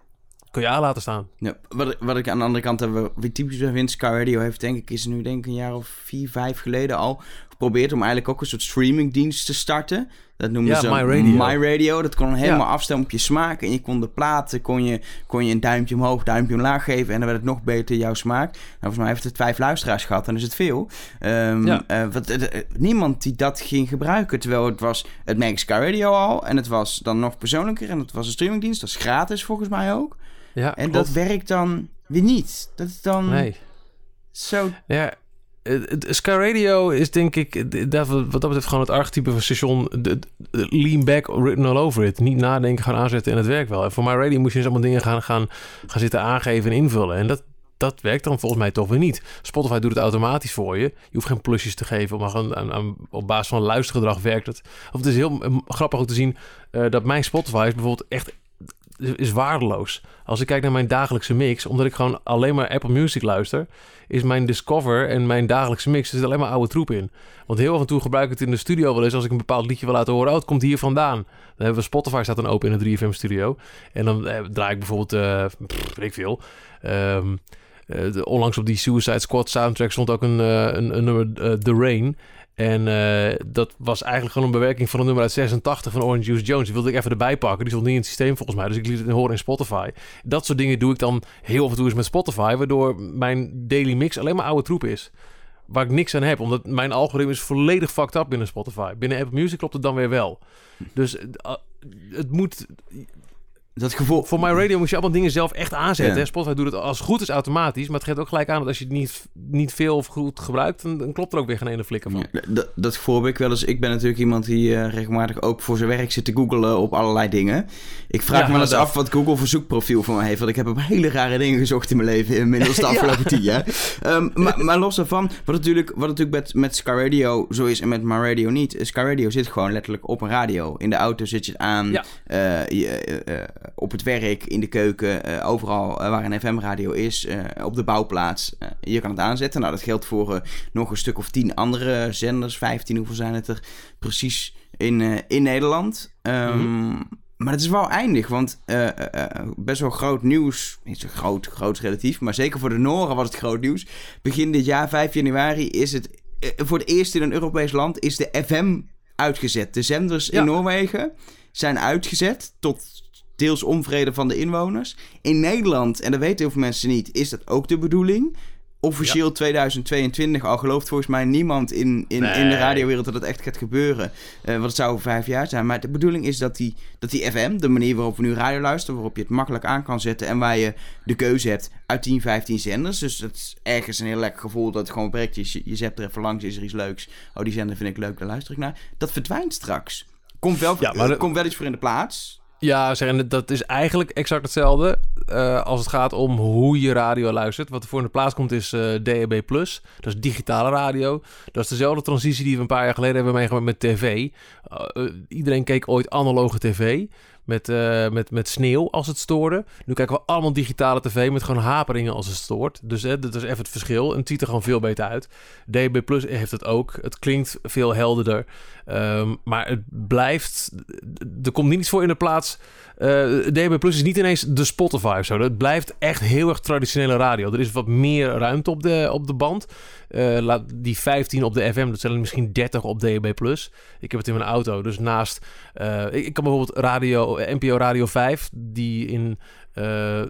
kun je aan laten staan. ja, wat, ik- wat ik aan de andere kant heb, wie typisch vind, Sky Radio heeft denk ik, is nu denk ik een jaar of vier, vijf geleden al geprobeerd om eigenlijk ook een soort streamingdienst te starten. Dat noemden Ja, ze My Radio. My Radio. Dat kon helemaal Ja. afstemmen op je smaak. En je kon de platen, kon je, kon je een duimpje omhoog, duimpje omlaag geven. En dan werd het nog beter jouw smaak. Nou, volgens mij heeft het vijf luisteraars gehad. Dan is het veel. Ehm, Ja. eh, wat, eh, eh, niemand die dat ging gebruiken. Terwijl het was, het Sky Radio al. En het was dan nog persoonlijker. En het was een streamingdienst. Dat is gratis volgens mij ook. Ja, En klopt. dat werkt dan weer niet. Dat is dan Nee. zo... Ja, Sky Radio is denk ik, dat, wat dat betreft, gewoon het archetype van station. de- de lean back, written all over it. Niet nadenken, gaan aanzetten en het werkt wel. En voor My Radio moest je dus allemaal dingen gaan, gaan, gaan zitten aangeven en invullen. En dat, dat werkt dan volgens mij toch weer niet. Spotify doet het automatisch voor je. Je hoeft geen plusjes te geven, maar gewoon aan, aan, op basis van luistergedrag werkt het. Of het is heel eh, grappig ook te zien uh, dat mijn Spotify is bijvoorbeeld echt is waardeloos. Als ik kijk naar mijn dagelijkse mix, omdat ik gewoon alleen maar Apple Music luister, is mijn Discover en mijn dagelijkse mix er alleen maar oude troep in. Want heel af en toe gebruik ik het in de studio wel eens als ik een bepaald liedje wil laten horen. Oh, het komt hier vandaan. Dan hebben we Spotify staat dan open in de 3FM studio. En dan eh, draai ik bijvoorbeeld, uh, ik veel. Um, onlangs op die Suicide Squad soundtrack stond ook een, een, een nummer, The Rain. En uh, dat was eigenlijk gewoon een bewerking van een nummer uit 86 van Orange Juice Jones. Die wilde ik even erbij pakken. Die stond niet in het systeem volgens mij. Dus ik liet het horen in Spotify. Dat soort dingen doe ik dan heel af en toe eens met Spotify. Waardoor mijn daily mix alleen maar oude troep is. Waar ik niks aan heb. Omdat mijn algoritme is volledig fucked up binnen Spotify. Binnen Apple Music klopt het dan weer wel. Dus uh, het moet dat gevoel... Voor mijn radio moet je allemaal dingen zelf echt aanzetten. Ja. Spotify doet het als het goed is automatisch. Maar het geeft ook gelijk aan dat als je het niet, niet veel of goed gebruikt... Dan, dan klopt er ook weer geen ene flikker van. Ja, dat, dat gevoel heb ik wel eens. Ik ben natuurlijk iemand die uh, regelmatig ook voor zijn werk zit te googlen op allerlei dingen. Ik vraag me wel eens af wat Google voor zoekprofiel voor me heeft. Want ik heb op hele rare dingen gezocht in mijn leven. Inmiddels de *laughs* afgelopen tien jaar. Um, maar, maar, los daarvan, wat natuurlijk, wat natuurlijk met, met Sky Radio zo is en met My Radio niet. Sky Radio zit gewoon letterlijk op een radio. In de auto zit je het aan. Uh, je, uh, op het werk, in de keuken, uh, overal uh, waar een FM-radio is, op de bouwplaats. je kan het aanzetten. Nou, dat geldt voor nog een stuk of tien andere zenders, 15, hoeveel zijn het er precies in, in Nederland. Um, mm-hmm. Maar het is wel eindig, want best wel groot nieuws. Niet zo groot, groot relatief, maar zeker voor de Noren was het groot nieuws. Begin dit jaar, 5 januari, is het voor het eerst in een Europees land is de FM uitgezet. De zenders ja. in Noorwegen zijn uitgezet tot deels onvrede van de inwoners. In Nederland, en dat weten heel veel mensen niet, is dat ook de bedoeling. Officieel ja. 2022, al gelooft volgens mij niemand in, in, nee. in de radiowereld dat het echt gaat gebeuren. Uh, want het zou over vijf jaar zijn. Maar de bedoeling is dat die, dat die FM, de manier waarop we nu radio luisteren, waarop je het makkelijk aan kan zetten en waar je de keuze hebt uit 10, 15 zenders. Dus het is ergens een heel lekker gevoel dat het gewoon breekt. Je, je zet er even langs, is er iets leuks. Oh, die zender vind ik leuk, daar luister ik naar. Dat verdwijnt straks. Komt wel, ja, maar de... komt wel iets voor in de plaats. Ja, zeg, en dat is eigenlijk exact hetzelfde uh, als het gaat om hoe je radio luistert. Wat er voor in de plaats komt is uh, DAB+. Dat is digitale radio. Dat is dezelfde transitie die we een paar jaar geleden hebben meegemaakt met tv. Uh, iedereen keek ooit analoge tv met, met, met sneeuw als het stoorde. Nu kijken we allemaal digitale tv met gewoon haperingen als het stoort. Dus dat is even het verschil. En het ziet er gewoon veel beter uit. DB Plus heeft het ook. Het klinkt veel helderder. Um, maar het blijft... Er komt niets voor in de plaats... Uh, DB Plus is niet ineens de Spotify of zo. Het blijft echt heel erg traditionele radio. Er is wat meer ruimte op de, op de band. Uh, laat die 15 op de FM, dat zijn er misschien 30 op DAB+. Ik heb het in mijn auto, dus naast... Uh, ik, ik, kan bijvoorbeeld radio, NPO Radio 5, die in uh,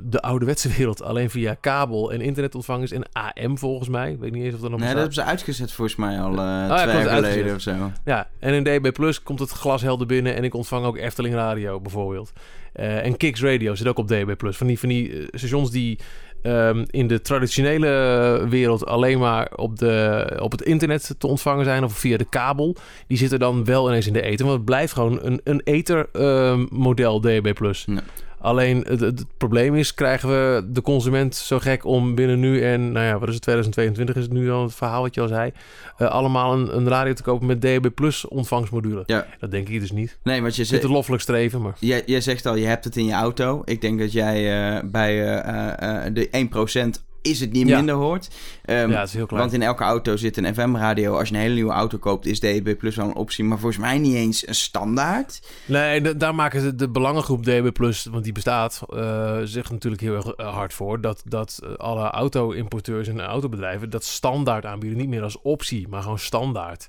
de ouderwetse wereld alleen via kabel en internet ontvangen is. En AM volgens mij. Ik weet niet eens of dat nog Nee, bestaat. dat hebben ze uitgezet volgens mij al uh, ja, twee jaar geleden of zo. Ja, en in DB Plus komt het glashelder binnen en ik ontvang ook Efteling Radio bijvoorbeeld. Uh, en Kicks Radio zit ook op DB Plus. Van die, van die stations die um, in de traditionele wereld alleen maar op, de, op het internet te ontvangen zijn of via de kabel. Die zitten dan wel ineens in de ether. Want het blijft gewoon een, een ethermodel uh, DB+. Nee. Alleen het, het, probleem is, krijgen we de consument zo gek om binnen nu en, nou ja, wat is het, 2022 is het nu al het verhaal wat je al zei, uh, allemaal een, een, radio te kopen met DAB Plus ontvangstmodule. Ja. Dat denk ik dus niet. Nee, want je zegt... Het loffelijk streven, maar... Jij, jij zegt al, je hebt het in je auto. Ik denk dat jij uh, bij uh, de 1% is het niet ja. minder hoort. Um, ja, het is heel klein. Want in elke auto zit een FM-radio. Als je een hele nieuwe auto koopt, is DAB Plus wel een optie. Maar volgens mij niet eens een standaard. Nee, daar maken ze de belangengroep DAB Plus, want die bestaat, uh, zich natuurlijk heel erg hard voor. Dat, dat alle auto-importeurs en autobedrijven dat standaard aanbieden. Niet meer als optie, maar gewoon standaard.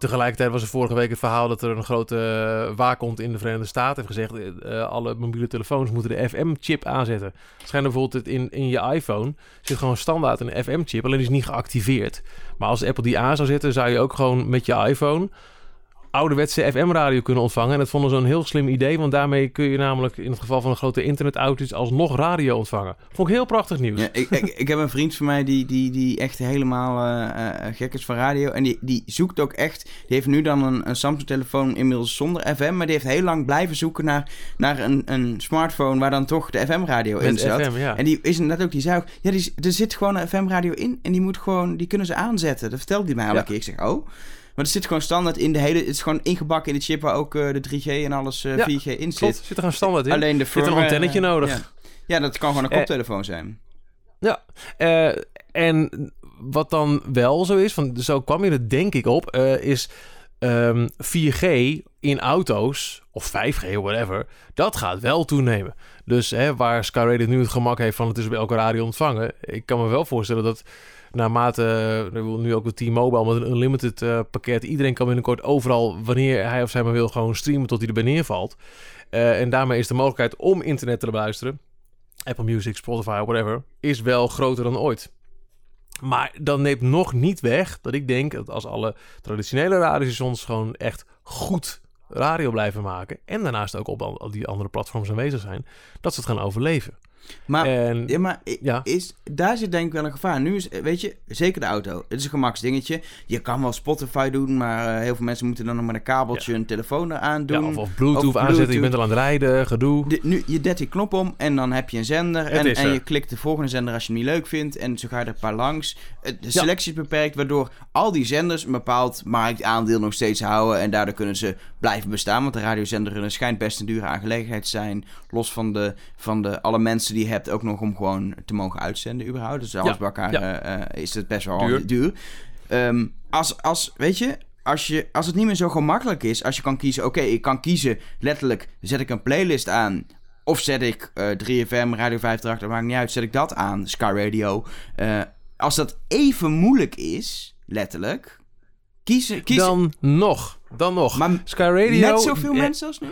Tegelijkertijd was er vorige week het verhaal dat er een grote uh, waakhond in de Verenigde Staten heeft gezegd: uh, alle mobiele telefoons moeten de FM-chip aanzetten. Schijnt bijvoorbeeld in, in je iPhone zit gewoon standaard een FM-chip, alleen is niet geactiveerd. Maar als Apple die aan zou zetten, zou je ook gewoon met je iPhone ouderwetse FM-radio kunnen ontvangen. En dat vonden ze een heel slim idee, want daarmee kun je namelijk in het geval van een grote internet-outage alsnog radio ontvangen. Vond ik heel prachtig nieuws. Ja, ik, ik, ik heb een vriend van mij die, die, die echt helemaal eh, gek is van radio. En die, die zoekt ook echt. Die heeft nu dan een, een Samsung-telefoon inmiddels zonder FM. Maar die heeft heel lang blijven zoeken naar, naar een, een smartphone waar dan toch de FM-radio in Met zat. FM, ja. En die is inderdaad ook, die zei ook, ja, die, er zit gewoon een FM-radio in en die moet gewoon, die kunnen ze aanzetten. Dat vertelde hij mij al Ja. een keer. Ik zeg, oh. Maar het zit gewoon standaard in de hele, het is gewoon ingebakken in de chip waar ook eh, de 3G en alles eh, Ja, 4G in Klopt, zit. zit er gewoon standaard in. Alleen de Zit er een antennetje eh, nodig. Ja. ja, dat kan gewoon een Eh, koptelefoon zijn. Ja, eh, en wat dan wel zo is, van, zo kwam je er denk ik op, eh, is ehm, 4G in auto's, of 5G, whatever, dat gaat wel toenemen. Dus hè, waar Sky Radio nu het gemak heeft van het is bij elke radio ontvangen, ik kan me wel voorstellen dat naarmate, eh, nu ook met T-Mobile met een unlimited eh, pakket, iedereen kan binnenkort overal, wanneer hij of zij maar wil, gewoon streamen tot hij erbij neervalt. Eh, en daarmee is de mogelijkheid om internet te beluisteren Apple Music, Spotify, whatever, is wel groter dan ooit. Maar dat neemt nog niet weg dat ik denk dat als alle traditionele radiostations gewoon echt goed radio blijven maken. En daarnaast ook op al die andere platforms aanwezig zijn. Dat ze het gaan overleven. Maar, en ja, maar ja. Is, daar zit denk ik wel een gevaar. Nu is, weet je, zeker de auto. Het is een gemaksdingetje. Je kan wel Spotify doen, maar eh, heel veel mensen moeten dan nog met een kabeltje een telefoon eraan doen. ja, of, of Bluetooth aanzetten, je bent al aan het rijden, gedoe. De- nu, je dedt die knop om en dan heb je een zender. En, en je klikt de volgende zender als je hem niet leuk vindt. En zo ga je er een paar langs. Eh, De Ja. selectie is beperkt, waardoor al die zenders een bepaald marktaandeel nog steeds houden. En daardoor kunnen ze blijven bestaan. Want de radiozender schijnt best een dure aangelegenheid te zijn. Los van, de, van de, alle mensen die je hebt, ook nog om gewoon te mogen uitzenden überhaupt. Dus alles Ja. bij elkaar Ja. eh, eh, is het best wel Duur. duur. Ehm, als, als, weet je, als, je, als het niet meer zo gemakkelijk is, als je kan kiezen, oké, ik kan kiezen, letterlijk, zet ik een playlist aan. Of zet ik eh 3FM, Radio 538, dat maakt niet uit, zet ik dat aan, Sky Radio. Eh, als dat even moeilijk is, letterlijk, kiezen, kiezen Dan nog, dan nog. maar Sky Radio... net zoveel eh, mensen als nu?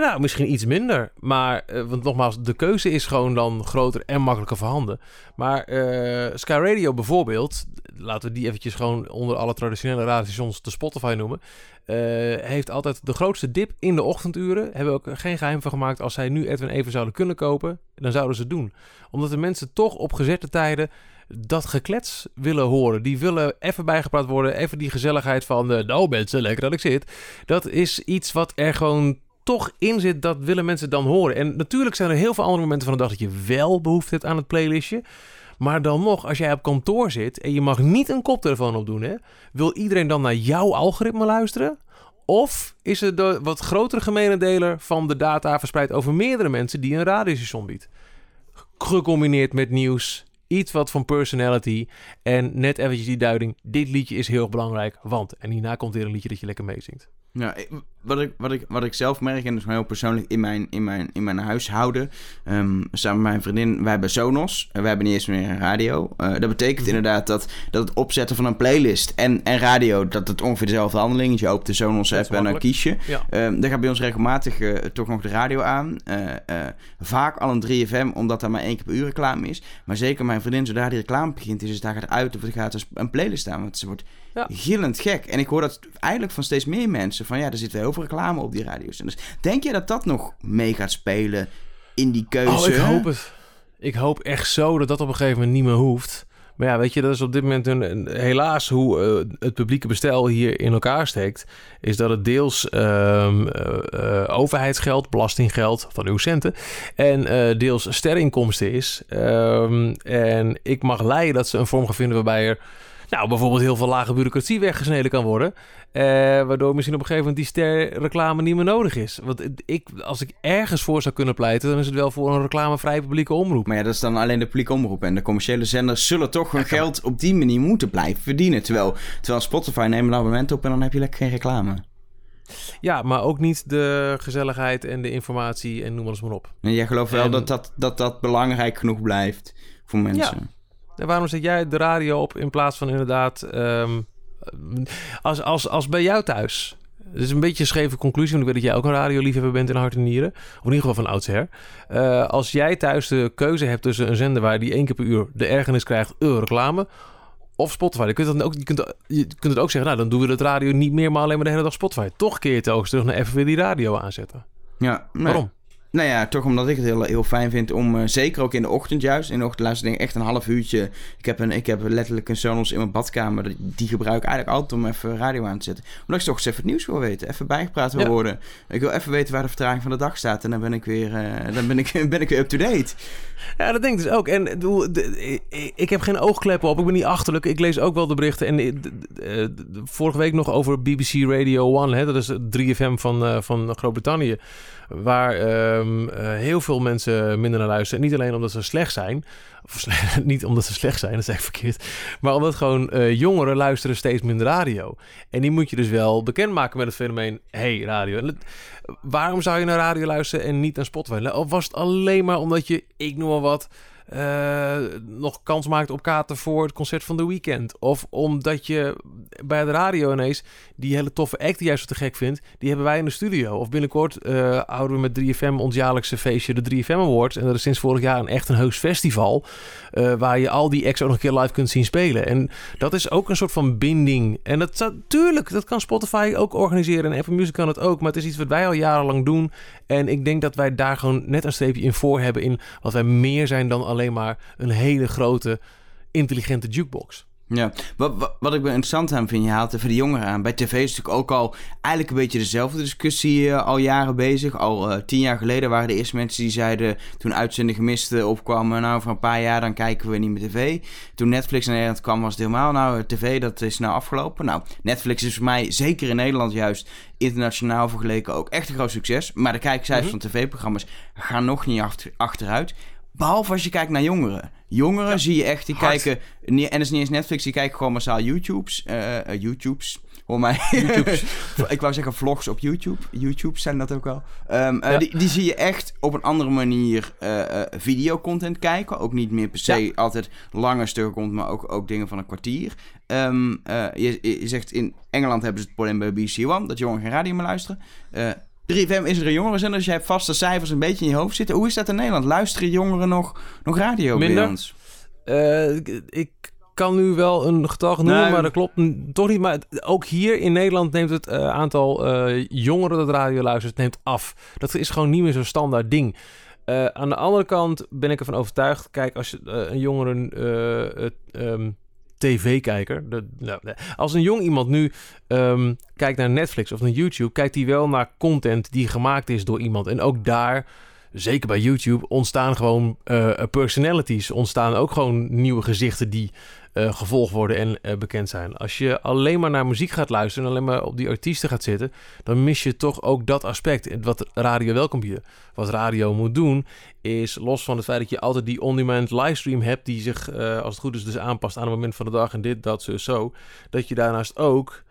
Nou, misschien iets minder. Maar, eh, want nogmaals, de keuze is gewoon dan groter en makkelijker voorhanden. Maar eh, Sky Radio bijvoorbeeld, laten we die eventjes gewoon onder alle traditionele radiostations de Spotify noemen, eh, heeft altijd de grootste dip in de ochtenduren. Hebben we ook geen geheim van gemaakt. Als zij nu Edwin even zouden kunnen kopen, dan zouden ze het doen. Omdat de mensen toch op gezette tijden dat geklets willen horen. Die willen even bijgepraat worden. Even die gezelligheid van, eh, nou mensen, lekker dat ik zit. Dat is iets wat er gewoon toch in zit, dat willen mensen dan horen. En natuurlijk zijn er heel veel andere momenten van de dag dat je wel behoefte hebt aan het playlistje. Maar dan nog, als jij op kantoor zit en je mag niet een koptelefoon opdoen, hè, wil iedereen dan naar jouw algoritme luisteren? Of is het de wat grotere gemene deler van de data verspreid over meerdere mensen die een radiostation biedt? Gecombineerd met nieuws, iets wat van personality en net eventjes die duiding. Dit liedje is heel belangrijk, want... En hierna komt weer een liedje dat je lekker meezingt. Ja, wat ik, wat, ik, wat ik zelf merk, en dat is maar heel persoonlijk in mijn, in mijn, in mijn huishouden. ehm, samen met mijn vriendin, wij hebben Sonos. En wij hebben niet eens meer een radio. Eh, dat betekent Mhm. inderdaad dat, dat het opzetten van een playlist en, en radio, dat het ongeveer dezelfde handeling is. Je opent de Sonos app en dan kies je. Ja. Ehm daar gaat bij ons regelmatig eh, toch nog de radio aan. Eh, vaak al een 3FM, omdat daar maar één keer per uur reclame is. Maar zeker mijn vriendin, zodra die reclame begint, is het daar gaat uit of er gaat dus een playlist aan. Want ze wordt Ja. gillend gek. En ik hoor dat eigenlijk van steeds meer mensen. Van ja, er zit heel veel reclame op die radio's. Dus denk je dat dat nog mee gaat spelen in die keuze? Oh, ik hoop het. Ik hoop echt zo dat dat op een gegeven moment niet meer hoeft. Maar ja, weet je, dat is op dit moment een, helaas hoe eh, het publieke bestel hier in elkaar steekt. Is dat het deels ehm, eh, eh, overheidsgeld, belastinggeld van uw centen. En deels sterreninkomsten is. Ehm, en ik mag leiden dat ze een vorm gaan vinden waarbij er... Nou, bijvoorbeeld heel veel lage bureaucratie weggesneden kan worden. Eh, waardoor misschien op een gegeven moment die sterreclame niet meer nodig is. Want ik, als ik ergens voor zou kunnen pleiten, dan is het wel voor een reclamevrije publieke omroep. Maar ja, dat is dan alleen de publieke omroep. En de commerciële zenders zullen toch hun geld op die manier moeten blijven verdienen. Terwijl, terwijl Spotify neemt een abonnement op en dan heb je lekker geen reclame. Ja, maar ook niet de gezelligheid en de informatie en noem maar eens maar op. En jij gelooft wel dat, dat, dat dat belangrijk genoeg blijft voor mensen. En waarom zet jij de radio op in plaats van inderdaad... ehm, als, als, als bij jou thuis... Het is een beetje een scheve conclusie, want ik weet dat jij ook een radioliefhebber bent in hart en nieren. Of in ieder geval van oudsher. Eh, als jij thuis de keuze hebt tussen een zender waar die één keer per uur de ergernis krijgt, uh, reclame. of Spotify. Je kunt, dan ook, je, kunt, je kunt het ook zeggen, nou dan doen we het radio niet meer, maar alleen maar de hele dag Spotify. Toch keer je ook terug naar even weer die radio aanzetten. Ja, nee. Waarom? Nou ja, toch omdat ik het heel, heel fijn vind om, eh, zeker ook in de ochtend juist. In de ochtend luister ik echt een half uurtje. Ik heb, een, ik heb letterlijk een Sonos in mijn badkamer. Die- gebruik ik eigenlijk altijd om even radio aan te zetten. Omdat ik toch eens even het nieuws wil weten. Even bijgepraat wil Ja. worden. Ik wil even weten waar de vertraging van de dag staat. En dan ben ik weer, eh, dan ben ik, *laughs* ben ik weer up-to-date. Ja, dat denk ik dus ook. En ik heb geen oogkleppen op. Ik ben niet achterlijk. Ik lees ook wel de berichten. En eh, vorige week nog over BBC Radio 1. Hè? Dat is het 3FM van, van Groot-Brittannië. Waar ehm, eh, heel veel mensen minder naar luisteren. Niet alleen omdat ze slecht zijn. Of *laughs* niet omdat ze slecht zijn, dat is echt verkeerd. Maar omdat gewoon eh, jongeren luisteren steeds minder radio. En die moet je dus wel bekendmaken met het fenomeen... hey, radio. Waarom zou je naar radio luisteren en niet naar Spotify? Of was het alleen maar omdat je, ik noem maar wat... eh, nog kans maakt op kaarten voor het concert van The Weeknd. Of omdat je bij de radio ineens die hele toffe act die jij zo te gek vindt, die hebben wij in de studio. Of binnenkort eh, houden we met 3FM ons jaarlijkse feestje, de 3FM Awards. En dat is sinds vorig jaar een echt een heus festival. eh, waar je al die acts ook nog een keer live kunt zien spelen. En dat is ook een soort van binding. En dat zou- tuurlijk, dat kan Spotify ook organiseren. En Apple Music kan het ook. Maar het is iets wat wij al jarenlang doen. En ik denk dat wij daar gewoon net een streepje in voor hebben. In wat wij meer zijn dan alleen maar een hele grote, intelligente jukebox. Ja, wat, wat, wat ik wel interessant aan vind, je haalt even de jongeren aan. Bij tv is natuurlijk ook al eigenlijk een beetje dezelfde discussie eh, al jaren bezig. Al eh, tien jaar geleden waren de eerste mensen die zeiden, toen uitzending gemiste opkwamen, nou voor een paar jaar dan kijken we niet meer tv. Toen Netflix naar Nederland kwam was het helemaal, nou tv dat is nou afgelopen. Nou, Netflix is voor mij, zeker in Nederland juist, internationaal vergeleken ook echt een groot succes. Maar de kijkcijfers Mhm. van tv-programma's gaan nog niet achter- achteruit. Behalve als je kijkt naar jongeren. Jongeren zie je echt, die hard. kijken... En dat is niet eens Netflix, die kijken gewoon massaal YouTubes. eh eh, YouTubes. Hoor mij. *laughs* ik wou zeggen vlogs op YouTube. YouTubes zijn dat ook wel. Ehm, eh, Ja. die, die zie je echt op een andere manier videocontent kijken. Ook niet meer per se altijd lange stukken komt, maar ook, ook dingen van een kwartier. Ehm, eh, je, je zegt in Engeland hebben ze het probleem bij BBC One, dat jongeren geen radio meer luisteren. Eh 3FM is er een jongerenzender, dus je hebt vaste cijfers een beetje in je hoofd zitten. Hoe is dat in Nederland? Luisteren jongeren nog, nog radio bij Minder. ons? Eh, ik, kan nu wel een getal noemen, Nee. maar dat klopt toch niet. Maar ook hier in Nederland neemt het eh, aantal eh, jongeren dat radio luistert neemt af. Dat is gewoon niet meer zo'n standaard ding. Aan de andere kant ben ik ervan overtuigd. Kijk, als je een jongere het, ehm, tv-kijker. nou. Als een jong iemand nu ehm, kijkt naar Netflix of naar YouTube, kijkt hij wel naar content die gemaakt is door iemand. En ook daar zeker bij YouTube, ontstaan gewoon eh, personalities. Ontstaan ook gewoon nieuwe gezichten die eh, gevolgd worden en eh, bekend zijn. Als je alleen maar naar muziek gaat luisteren en alleen maar op die artiesten gaat zitten, dan mis je toch ook dat aspect. Wat radio wel kan. Wat radio moet doen, is los van het feit dat je altijd die on-demand livestream hebt, die zich, eh, als het goed is, dus aanpast aan het moment van de dag en dit, dat, zo, zo. Dat je daarnaast ook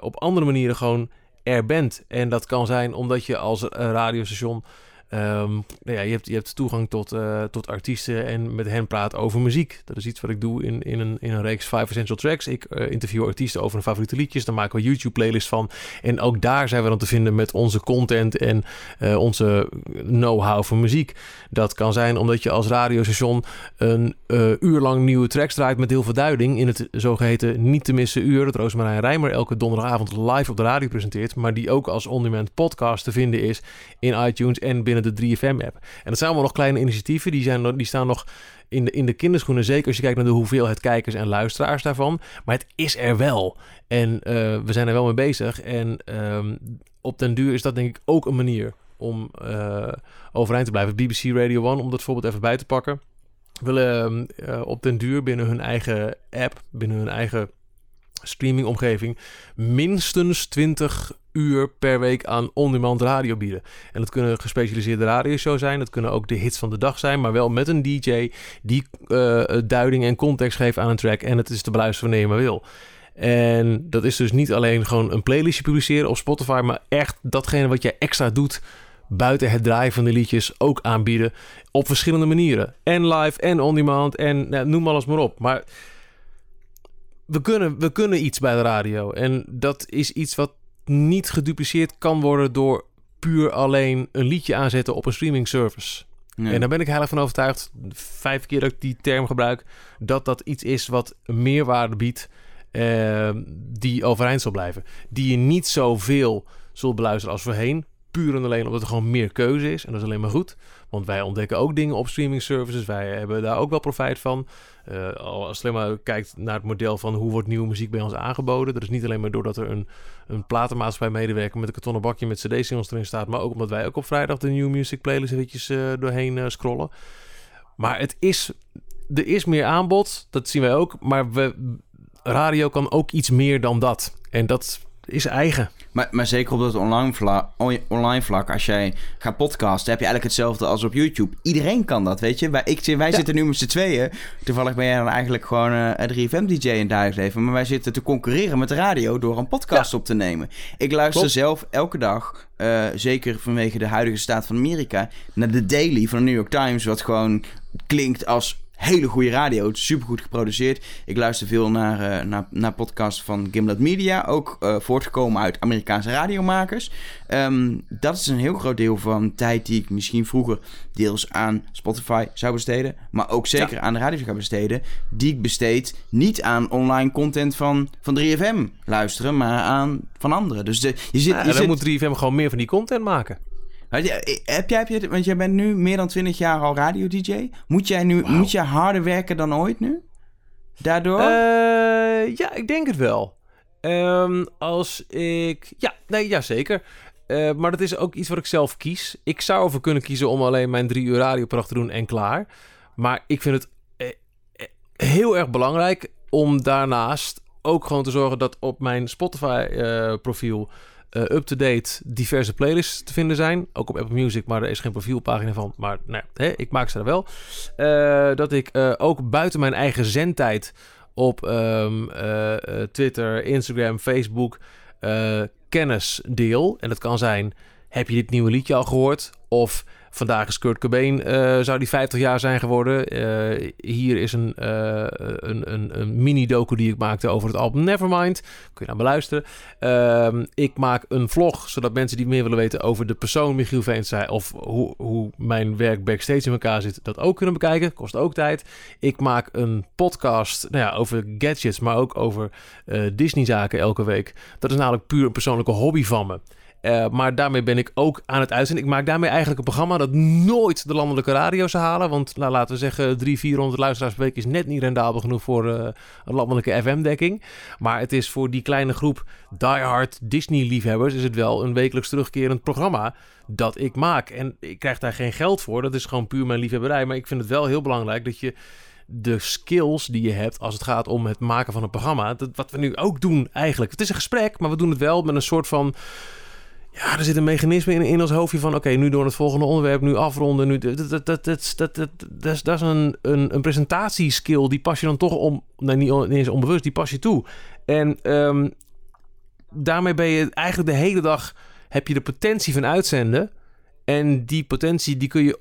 op andere manieren gewoon er bent. En dat kan zijn omdat je als radiostation Ehm, nou ja, je, hebt, je hebt toegang tot, eh, tot artiesten en met hen praat over muziek. Dat is iets wat ik doe in, in, een, in een reeks Five Essential Tracks. Ik eh, interview artiesten over hun favoriete liedjes. Daar maken we YouTube-playlists van. En ook daar zijn we dan te vinden met onze content en eh, onze know-how van muziek. Dat kan zijn omdat je als radiostation een uur lang nieuwe tracks draait met heel veel duiding. In het zogeheten niet te missen uur. Dat Roosmarijn Rijmer elke donderdagavond live op de radio presenteert. Maar die ook als on-demand podcast te vinden is in iTunes en binnen de 3FM-app. En dat zijn allemaal nog kleine initiatieven. Die, zijn, die staan nog in de, in de kinderschoenen. Zeker als je kijkt naar de hoeveelheid kijkers en luisteraars daarvan. Maar het is er wel. En eh, we zijn er wel mee bezig. En ehm, op den duur is dat denk ik ook een manier om eh, overeind te blijven. BBC Radio 1, om dat voorbeeld even bij te pakken. Willen eh, op den duur binnen hun eigen app, binnen hun eigen streamingomgeving, minstens 20 uur per week aan on-demand radio bieden. En dat kunnen gespecialiseerde radioshows zijn, dat kunnen ook de hits van de dag zijn, maar wel met een DJ die eh, duiding en context geeft aan een track en het is te beluisteren wanneer je maar wil. En dat is dus niet alleen gewoon een playlistje publiceren op Spotify, maar echt datgene wat je extra doet buiten het draaien van de liedjes ook aanbieden op verschillende manieren. En live en on-demand en nou, noem alles maar op. Maar we kunnen, we kunnen iets bij de radio. En dat is iets wat niet gedupliceerd kan worden door puur alleen een liedje aanzetten op een streaming service. En daar ben ik heilig van overtuigd, vijf keer dat ik die term gebruik, dat dat iets is wat meerwaarde biedt, eh, die overeind zal blijven. Die je niet zoveel zult beluisteren als voorheen, puur en alleen omdat er gewoon meer keuze is. En dat is alleen maar goed, want wij ontdekken ook dingen op streaming services. Wij hebben daar ook wel profijt van. Eh, als je alleen maar kijkt naar het model van hoe wordt nieuwe muziek bij ons aangeboden. Dat is niet alleen maar doordat er een, een platenmaatschappij medewerker met een kartonnen bakje met cd-singles erin staat. Maar ook omdat wij ook op vrijdag de New Music Playlist eventjes eh, doorheen eh, scrollen. Maar het is, er is meer aanbod, dat zien wij ook. Maar we, radio kan ook iets meer dan dat. En dat is eigen. Maar, maar zeker op dat online vlak, online vlak, als jij gaat podcasten, heb je eigenlijk hetzelfde als op YouTube. Iedereen kan dat, weet je. Wij, ik, wij Ja. zitten nu met z'n tweeën. Toevallig ben jij dan eigenlijk gewoon een 3FM-DJ in het dagelijks leven. Maar wij zitten te concurreren met de radio door een podcast op te nemen. Ik luister Klopt. zelf elke dag, eh, zeker vanwege de huidige staat van Amerika, naar de Daily van de New York Times. Wat gewoon klinkt als hele goede radio. Het is supergoed geproduceerd. Ik luister veel naar, eh, naar, naar podcasts van Gimlet Media. Ook eh, voortgekomen uit Amerikaanse radiomakers. Ehm, dat is een heel groot deel van tijd die ik misschien vroeger deels aan Spotify zou besteden. Maar ook zeker aan de radio zou besteden. Die ik besteed niet aan online content van, van 3FM luisteren. Maar aan van anderen. Dus de, je zit... Ja, je dan zit moet 3FM gewoon meer van die content maken. Je, Heb jij, heb je, want jij bent nu meer dan 20 jaar al radio-dj. Moet jij nu moet jij harder werken dan ooit nu? Daardoor? Eh, ja, ik denk het wel. Ehm, als ik... Ja, nee, ja, zeker. Eh, maar dat is ook iets wat ik zelf kies. Ik zou ervoor kunnen kiezen om alleen mijn drie uur radiopracht te doen en klaar. Maar ik vind het eh, eh, heel erg belangrijk om daarnaast ook gewoon te zorgen dat op mijn Spotify-profiel eh, up-to-date diverse playlists te vinden zijn. Ook op Apple Music, maar er is geen profielpagina van. Maar nou, hè, ik maak ze er wel. Eh, dat ik eh, ook buiten mijn eigen zendtijd op ehm, eh, eh, Twitter, Instagram, Facebook kennis deel. En dat kan zijn, heb je dit nieuwe liedje al gehoord? Of vandaag is Kurt Cobain, eh, zou die 50 jaar zijn geworden. Eh, hier is een, eh, een, een, mini-docu die ik maakte over het album Nevermind. Kun je naar beluisteren. Ehm, ik maak een vlog, zodat mensen die meer willen weten over de persoon Michiel Veenstra... of hoe, hoe mijn werk backstage in elkaar zit, dat ook kunnen bekijken. Kost ook tijd. Ik maak een podcast nou ja, over gadgets, maar ook over Disney-zaken elke week. Dat is namelijk puur een persoonlijke hobby van me. Eh, maar daarmee ben ik ook aan het uitzenden. Ik maak daarmee eigenlijk een programma dat nooit de landelijke radio zou halen. Want nou, laten we zeggen, 300, 400 luisteraars per week is net niet rendabel genoeg voor eh, een landelijke FM-dekking. Maar het is voor die kleine groep diehard Disney-liefhebbers is het wel een wekelijks terugkerend programma dat ik maak. En ik krijg daar geen geld voor. Dat is gewoon puur mijn liefhebberij. Maar ik vind het wel heel belangrijk dat je de skills die je hebt als het gaat om het maken van een programma. Dat, wat we nu ook doen eigenlijk. Het is een gesprek, maar we doen het wel met een soort van... Ja, er zit een mechanisme in, in ons hoofdje van... oké, nu door het volgende onderwerp, nu afronden. Nu, dat, dat, dat, dat, dat, dat, dat is, een, een, een presentatieskill. Die pas je dan toch om... Nee, niet, niet eens onbewust, die pas je toe. En ehm, daarmee ben je eigenlijk de hele dag... heb je de potentie van uitzenden. En die potentie die kun je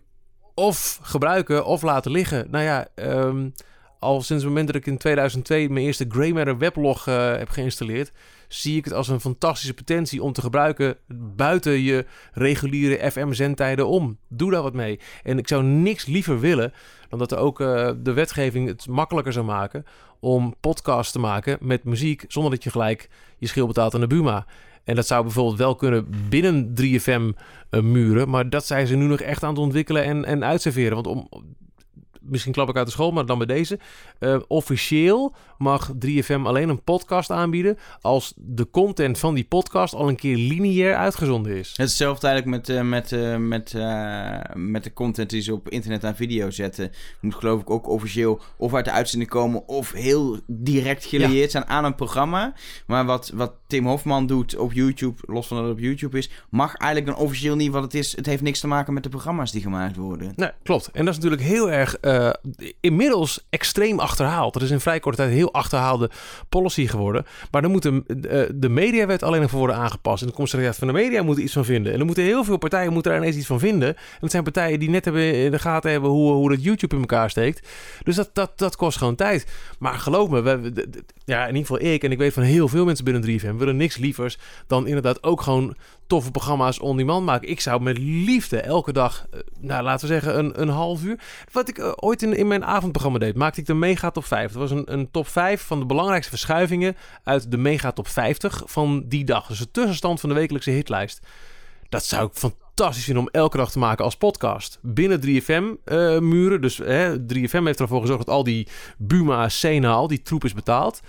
of gebruiken of laten liggen. Nou ja, ehm, al sinds het moment dat ik in 2002 mijn eerste Grey Matter weblog eh, heb geïnstalleerd, zie ik het als een fantastische potentie om te gebruiken buiten je reguliere FM-zendtijden om. Doe daar wat mee. En ik zou niks liever willen dan dat er ook eh, de wetgeving het makkelijker zou maken om podcasts te maken met muziek zonder dat je gelijk je schil betaalt aan de Buma. En dat zou bijvoorbeeld wel kunnen binnen 3FM eh, muren. Maar dat zijn ze nu nog echt aan het ontwikkelen en, en uitserveren. Want om, misschien klap ik uit de school, maar dan bij deze. Eh, officieel mag 3FM alleen een podcast aanbieden als de content van die podcast al een keer lineair uitgezonden is. Het is hetzelfde eigenlijk met, eh, met, eh, met, met de content die ze op internet aan video zetten. Moet geloof ik ook officieel of uit de uitzending komen of heel direct gelieerd zijn aan een programma. Maar wat, wat Tim Hofman doet op YouTube, los van dat het op YouTube is, mag eigenlijk dan officieel niet wat het is. Het heeft niks te maken met de programma's die gemaakt worden. Nee, klopt. En dat is natuurlijk heel erg eh, inmiddels extreem achterhaald. Dat is in vrij korte tijd een heel achterhaalde policy geworden. Maar dan moet de, eh, de mediawet alleen nog voor worden aangepast. En de commissariat van de media moet er iets van vinden. En er moeten heel veel partijen moeten daar ineens iets van vinden. En het zijn partijen die net hebben in de gaten hebben hoe, hoe dat YouTube in elkaar steekt. Dus dat, dat, dat kost gewoon tijd. Maar geloof me, we, ja, in ieder geval ik en ik weet van heel veel mensen binnen 3FM willen niks lievers dan inderdaad ook gewoon toffe programma's on demand maken. Ik zou met liefde elke dag, eh, nou laten we zeggen, een, een half uur. Wat ik eh, ooit in, in mijn avondprogramma deed, maakte ik de Mega Top 5. Dat was een, een top 5 van de belangrijkste verschuivingen uit de Mega Top 50 van die dag. Dus de tussenstand van de wekelijkse hitlijst. Dat zou ik fantastisch vinden om elke dag te maken als podcast. Binnen 3FM-muren. dus hè, 3FM heeft ervoor gezorgd dat al die Buma, Sena, al die troep is betaald.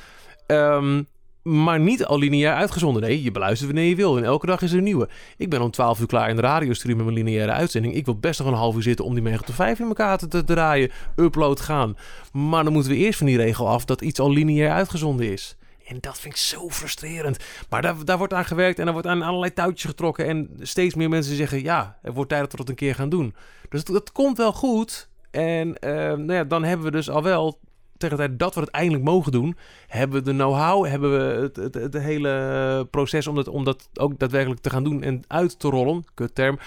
Ehm, maar niet al lineair uitgezonden. Nee, je beluistert wanneer je wil. En elke dag is er een nieuwe. Ik ben om 12 uur klaar in de radiostream met mijn lineaire uitzending. Ik wil best nog een half uur zitten om die mega tot 5 in elkaar te draaien. Upload gaan. Maar dan moeten we eerst van die regel af dat iets al lineair uitgezonden is. En dat vind ik zo frustrerend. Maar daar, daar wordt aan gewerkt en er wordt aan allerlei touwtjes getrokken. En steeds meer mensen zeggen: ja, het wordt tijd dat we dat een keer gaan doen. Dus dat, komt wel goed. En uh, nou ja, dan hebben we dus al wel tegen de tijd dat we het eindelijk mogen doen, hebben we de know-how, hebben we het, het, hele proces om dat, om dat ook daadwerkelijk te gaan doen en uit te rollen, kut term,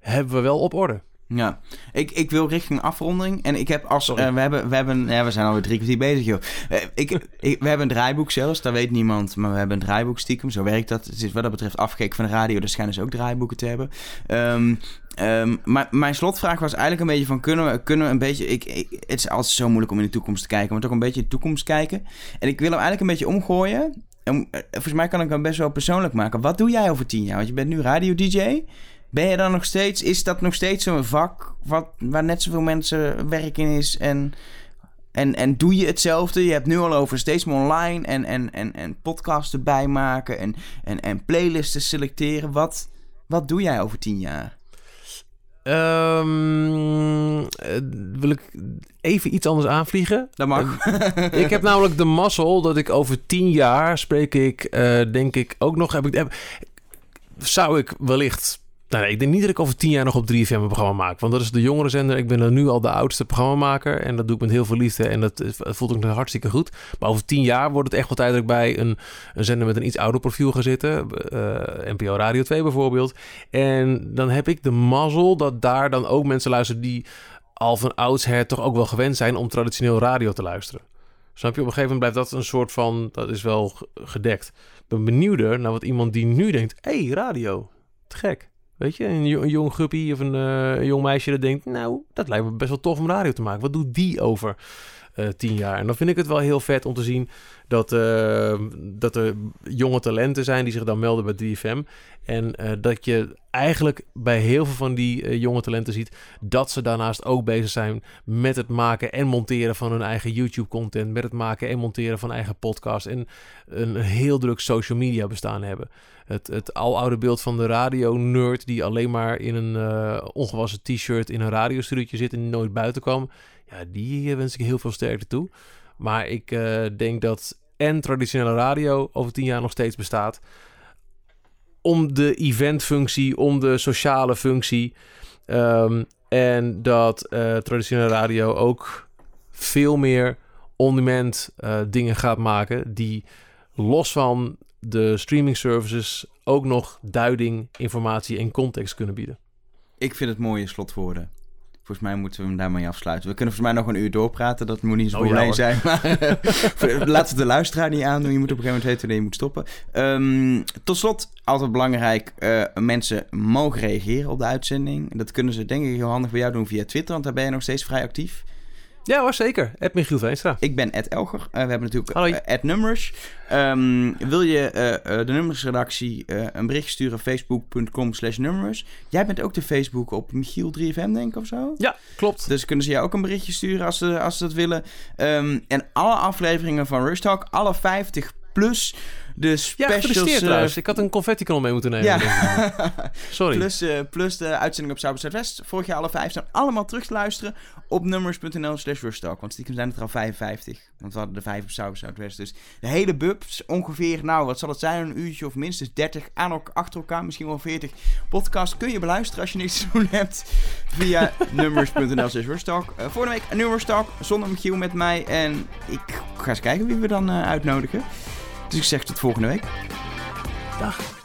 hebben we wel op orde. Ja, ik, ik wil richting afronding. En ik heb als. Uh, we, hebben, we, hebben, ja, we zijn alweer drie kwartier bezig, joh. Uh, ik, ik, we hebben een draaiboek zelfs, dat weet niemand. Maar we hebben een draaiboek stiekem. Zo werkt dat. Het is wat dat betreft afgekeken van de radio. Dus schijnen ze ook draaiboeken te hebben. Um, um, maar mijn slotvraag was eigenlijk een beetje van... Kunnen we, kunnen we een beetje... Ik, ik, het is altijd zo moeilijk om in de toekomst te kijken. Maar toch een beetje in de toekomst kijken. En ik wil hem eigenlijk een beetje omgooien. En, uh, volgens mij kan ik hem best wel persoonlijk maken. Wat doe jij over tien jaar? Want je bent nu radio-dj. Ben je dan nog steeds, is dat nog steeds zo'n vak wat, waar net zoveel mensen werk in is? En, en, en doe je hetzelfde? Je hebt nu al over steeds meer online en, en, en, en podcasts erbij maken en, en, en playlisten selecteren. Wat, wat doe jij over tien jaar? Um, wil ik even iets anders aanvliegen? Dat mag. Uh, ik heb namelijk de mazzel dat ik over tien jaar spreek ik, uh, denk ik ook nog. Heb ik, heb, zou ik wellicht nou, ik denk niet dat ik over tien jaar nog op 3FM een programma maak. Want dat is de jongere zender. Ik ben er nu al de oudste programmamaker. En dat doe ik met heel veel liefde. En dat, voelt ook hartstikke goed. Maar over tien jaar wordt het echt wel tijd dat ik bij een, een zender met een iets ouder profiel ga zitten. Uh, NPO Radio 2 bijvoorbeeld. En dan heb ik de mazzel dat daar dan ook mensen luisteren die al van oudsher toch ook wel gewend zijn om traditioneel radio te luisteren. Snap je? Op een gegeven moment blijft dat een soort van, dat is wel gedekt. Ik ben benieuwder naar wat iemand die nu denkt, hey, radio, te gek. Weet je, een, een jong guppy of uh, een, jong meisje dat denkt... nou, dat lijkt me best wel tof om radio te maken. Wat doet die over uh, tien jaar? En dan vind ik het wel heel vet om te zien dat, uh, dat er jonge talenten zijn... die zich dan melden bij 3FM. En dat je eigenlijk bij heel veel van die jonge talenten ziet... dat ze daarnaast ook bezig zijn met het maken en monteren van hun eigen YouTube-content... met het maken en monteren van eigen podcast... en een heel druk social media bestaan hebben het, het aloude beeld van de radio-nerd die alleen maar in een ongewassen t-shirt in een radiostuurtje zit en nooit buiten kwam. Ja, die wens ik heel veel sterkte toe. Maar ik uh, denk dat en traditionele radio over tien jaar nog steeds bestaat. Om de eventfunctie, om de sociale functie. Um, en dat uh, traditionele radio ook veel meer on-demand dingen gaat maken. Die los van de streaming services ook nog duiding, informatie en context kunnen bieden. Ik vind het mooie slotwoorden. Volgens mij moeten we hem daarmee afsluiten. We kunnen volgens mij nog een uur doorpraten. Dat moet niet oh, probleem ja, zijn. Maar *laughs* *laughs* laat het de luisteraar niet aandoen. Je moet op een gegeven moment weten wanneer je moet stoppen. Um, tot slot, altijd belangrijk. Uh, mensen mogen reageren op de uitzending. Dat kunnen ze denk ik heel handig bij jou doen via Twitter. Want daar ben je nog steeds vrij actief. Ja hoor, zeker. Ed Michiel Veenstra. Ik ben Ed Elger. Uh, we hebben natuurlijk uh, Ed Numbers. Um, wil je uh, de Nummersredactie een bericht sturen? Facebook.com slash Numbers. Jij bent ook de Facebook op Michiel 3FM denk ik of zo? Ja, klopt. Dus kunnen ze jou ook een berichtje sturen als ze, als ze dat willen. Um, en alle afleveringen van Rush Talk, alle 50 plus de specials... Ja, uh, Ik had een confetti-kanon mee moeten nemen. Ja. *laughs* Sorry. Plus, uh, plus de uitzending op Cyber West. Vorig jaar alle vijf zijn allemaal terug te luisteren op nummers.nl slash Rustalk. Want stiekem zijn het er al 55. Want we hadden de vijf op Cyber Zuidwest. Dus de hele bubs ongeveer, nou wat zal het zijn, een uurtje of minstens 30 aan ook achter elkaar. Misschien wel 40 podcast kun je beluisteren als je niks te doen hebt. Via *laughs* nummers.nl slash. Uh, volgende week een Nummers Talk zonder Michiel met mij. En ik ga eens kijken wie we dan uitnodigen. Dus ik zeg tot volgende week. Dag.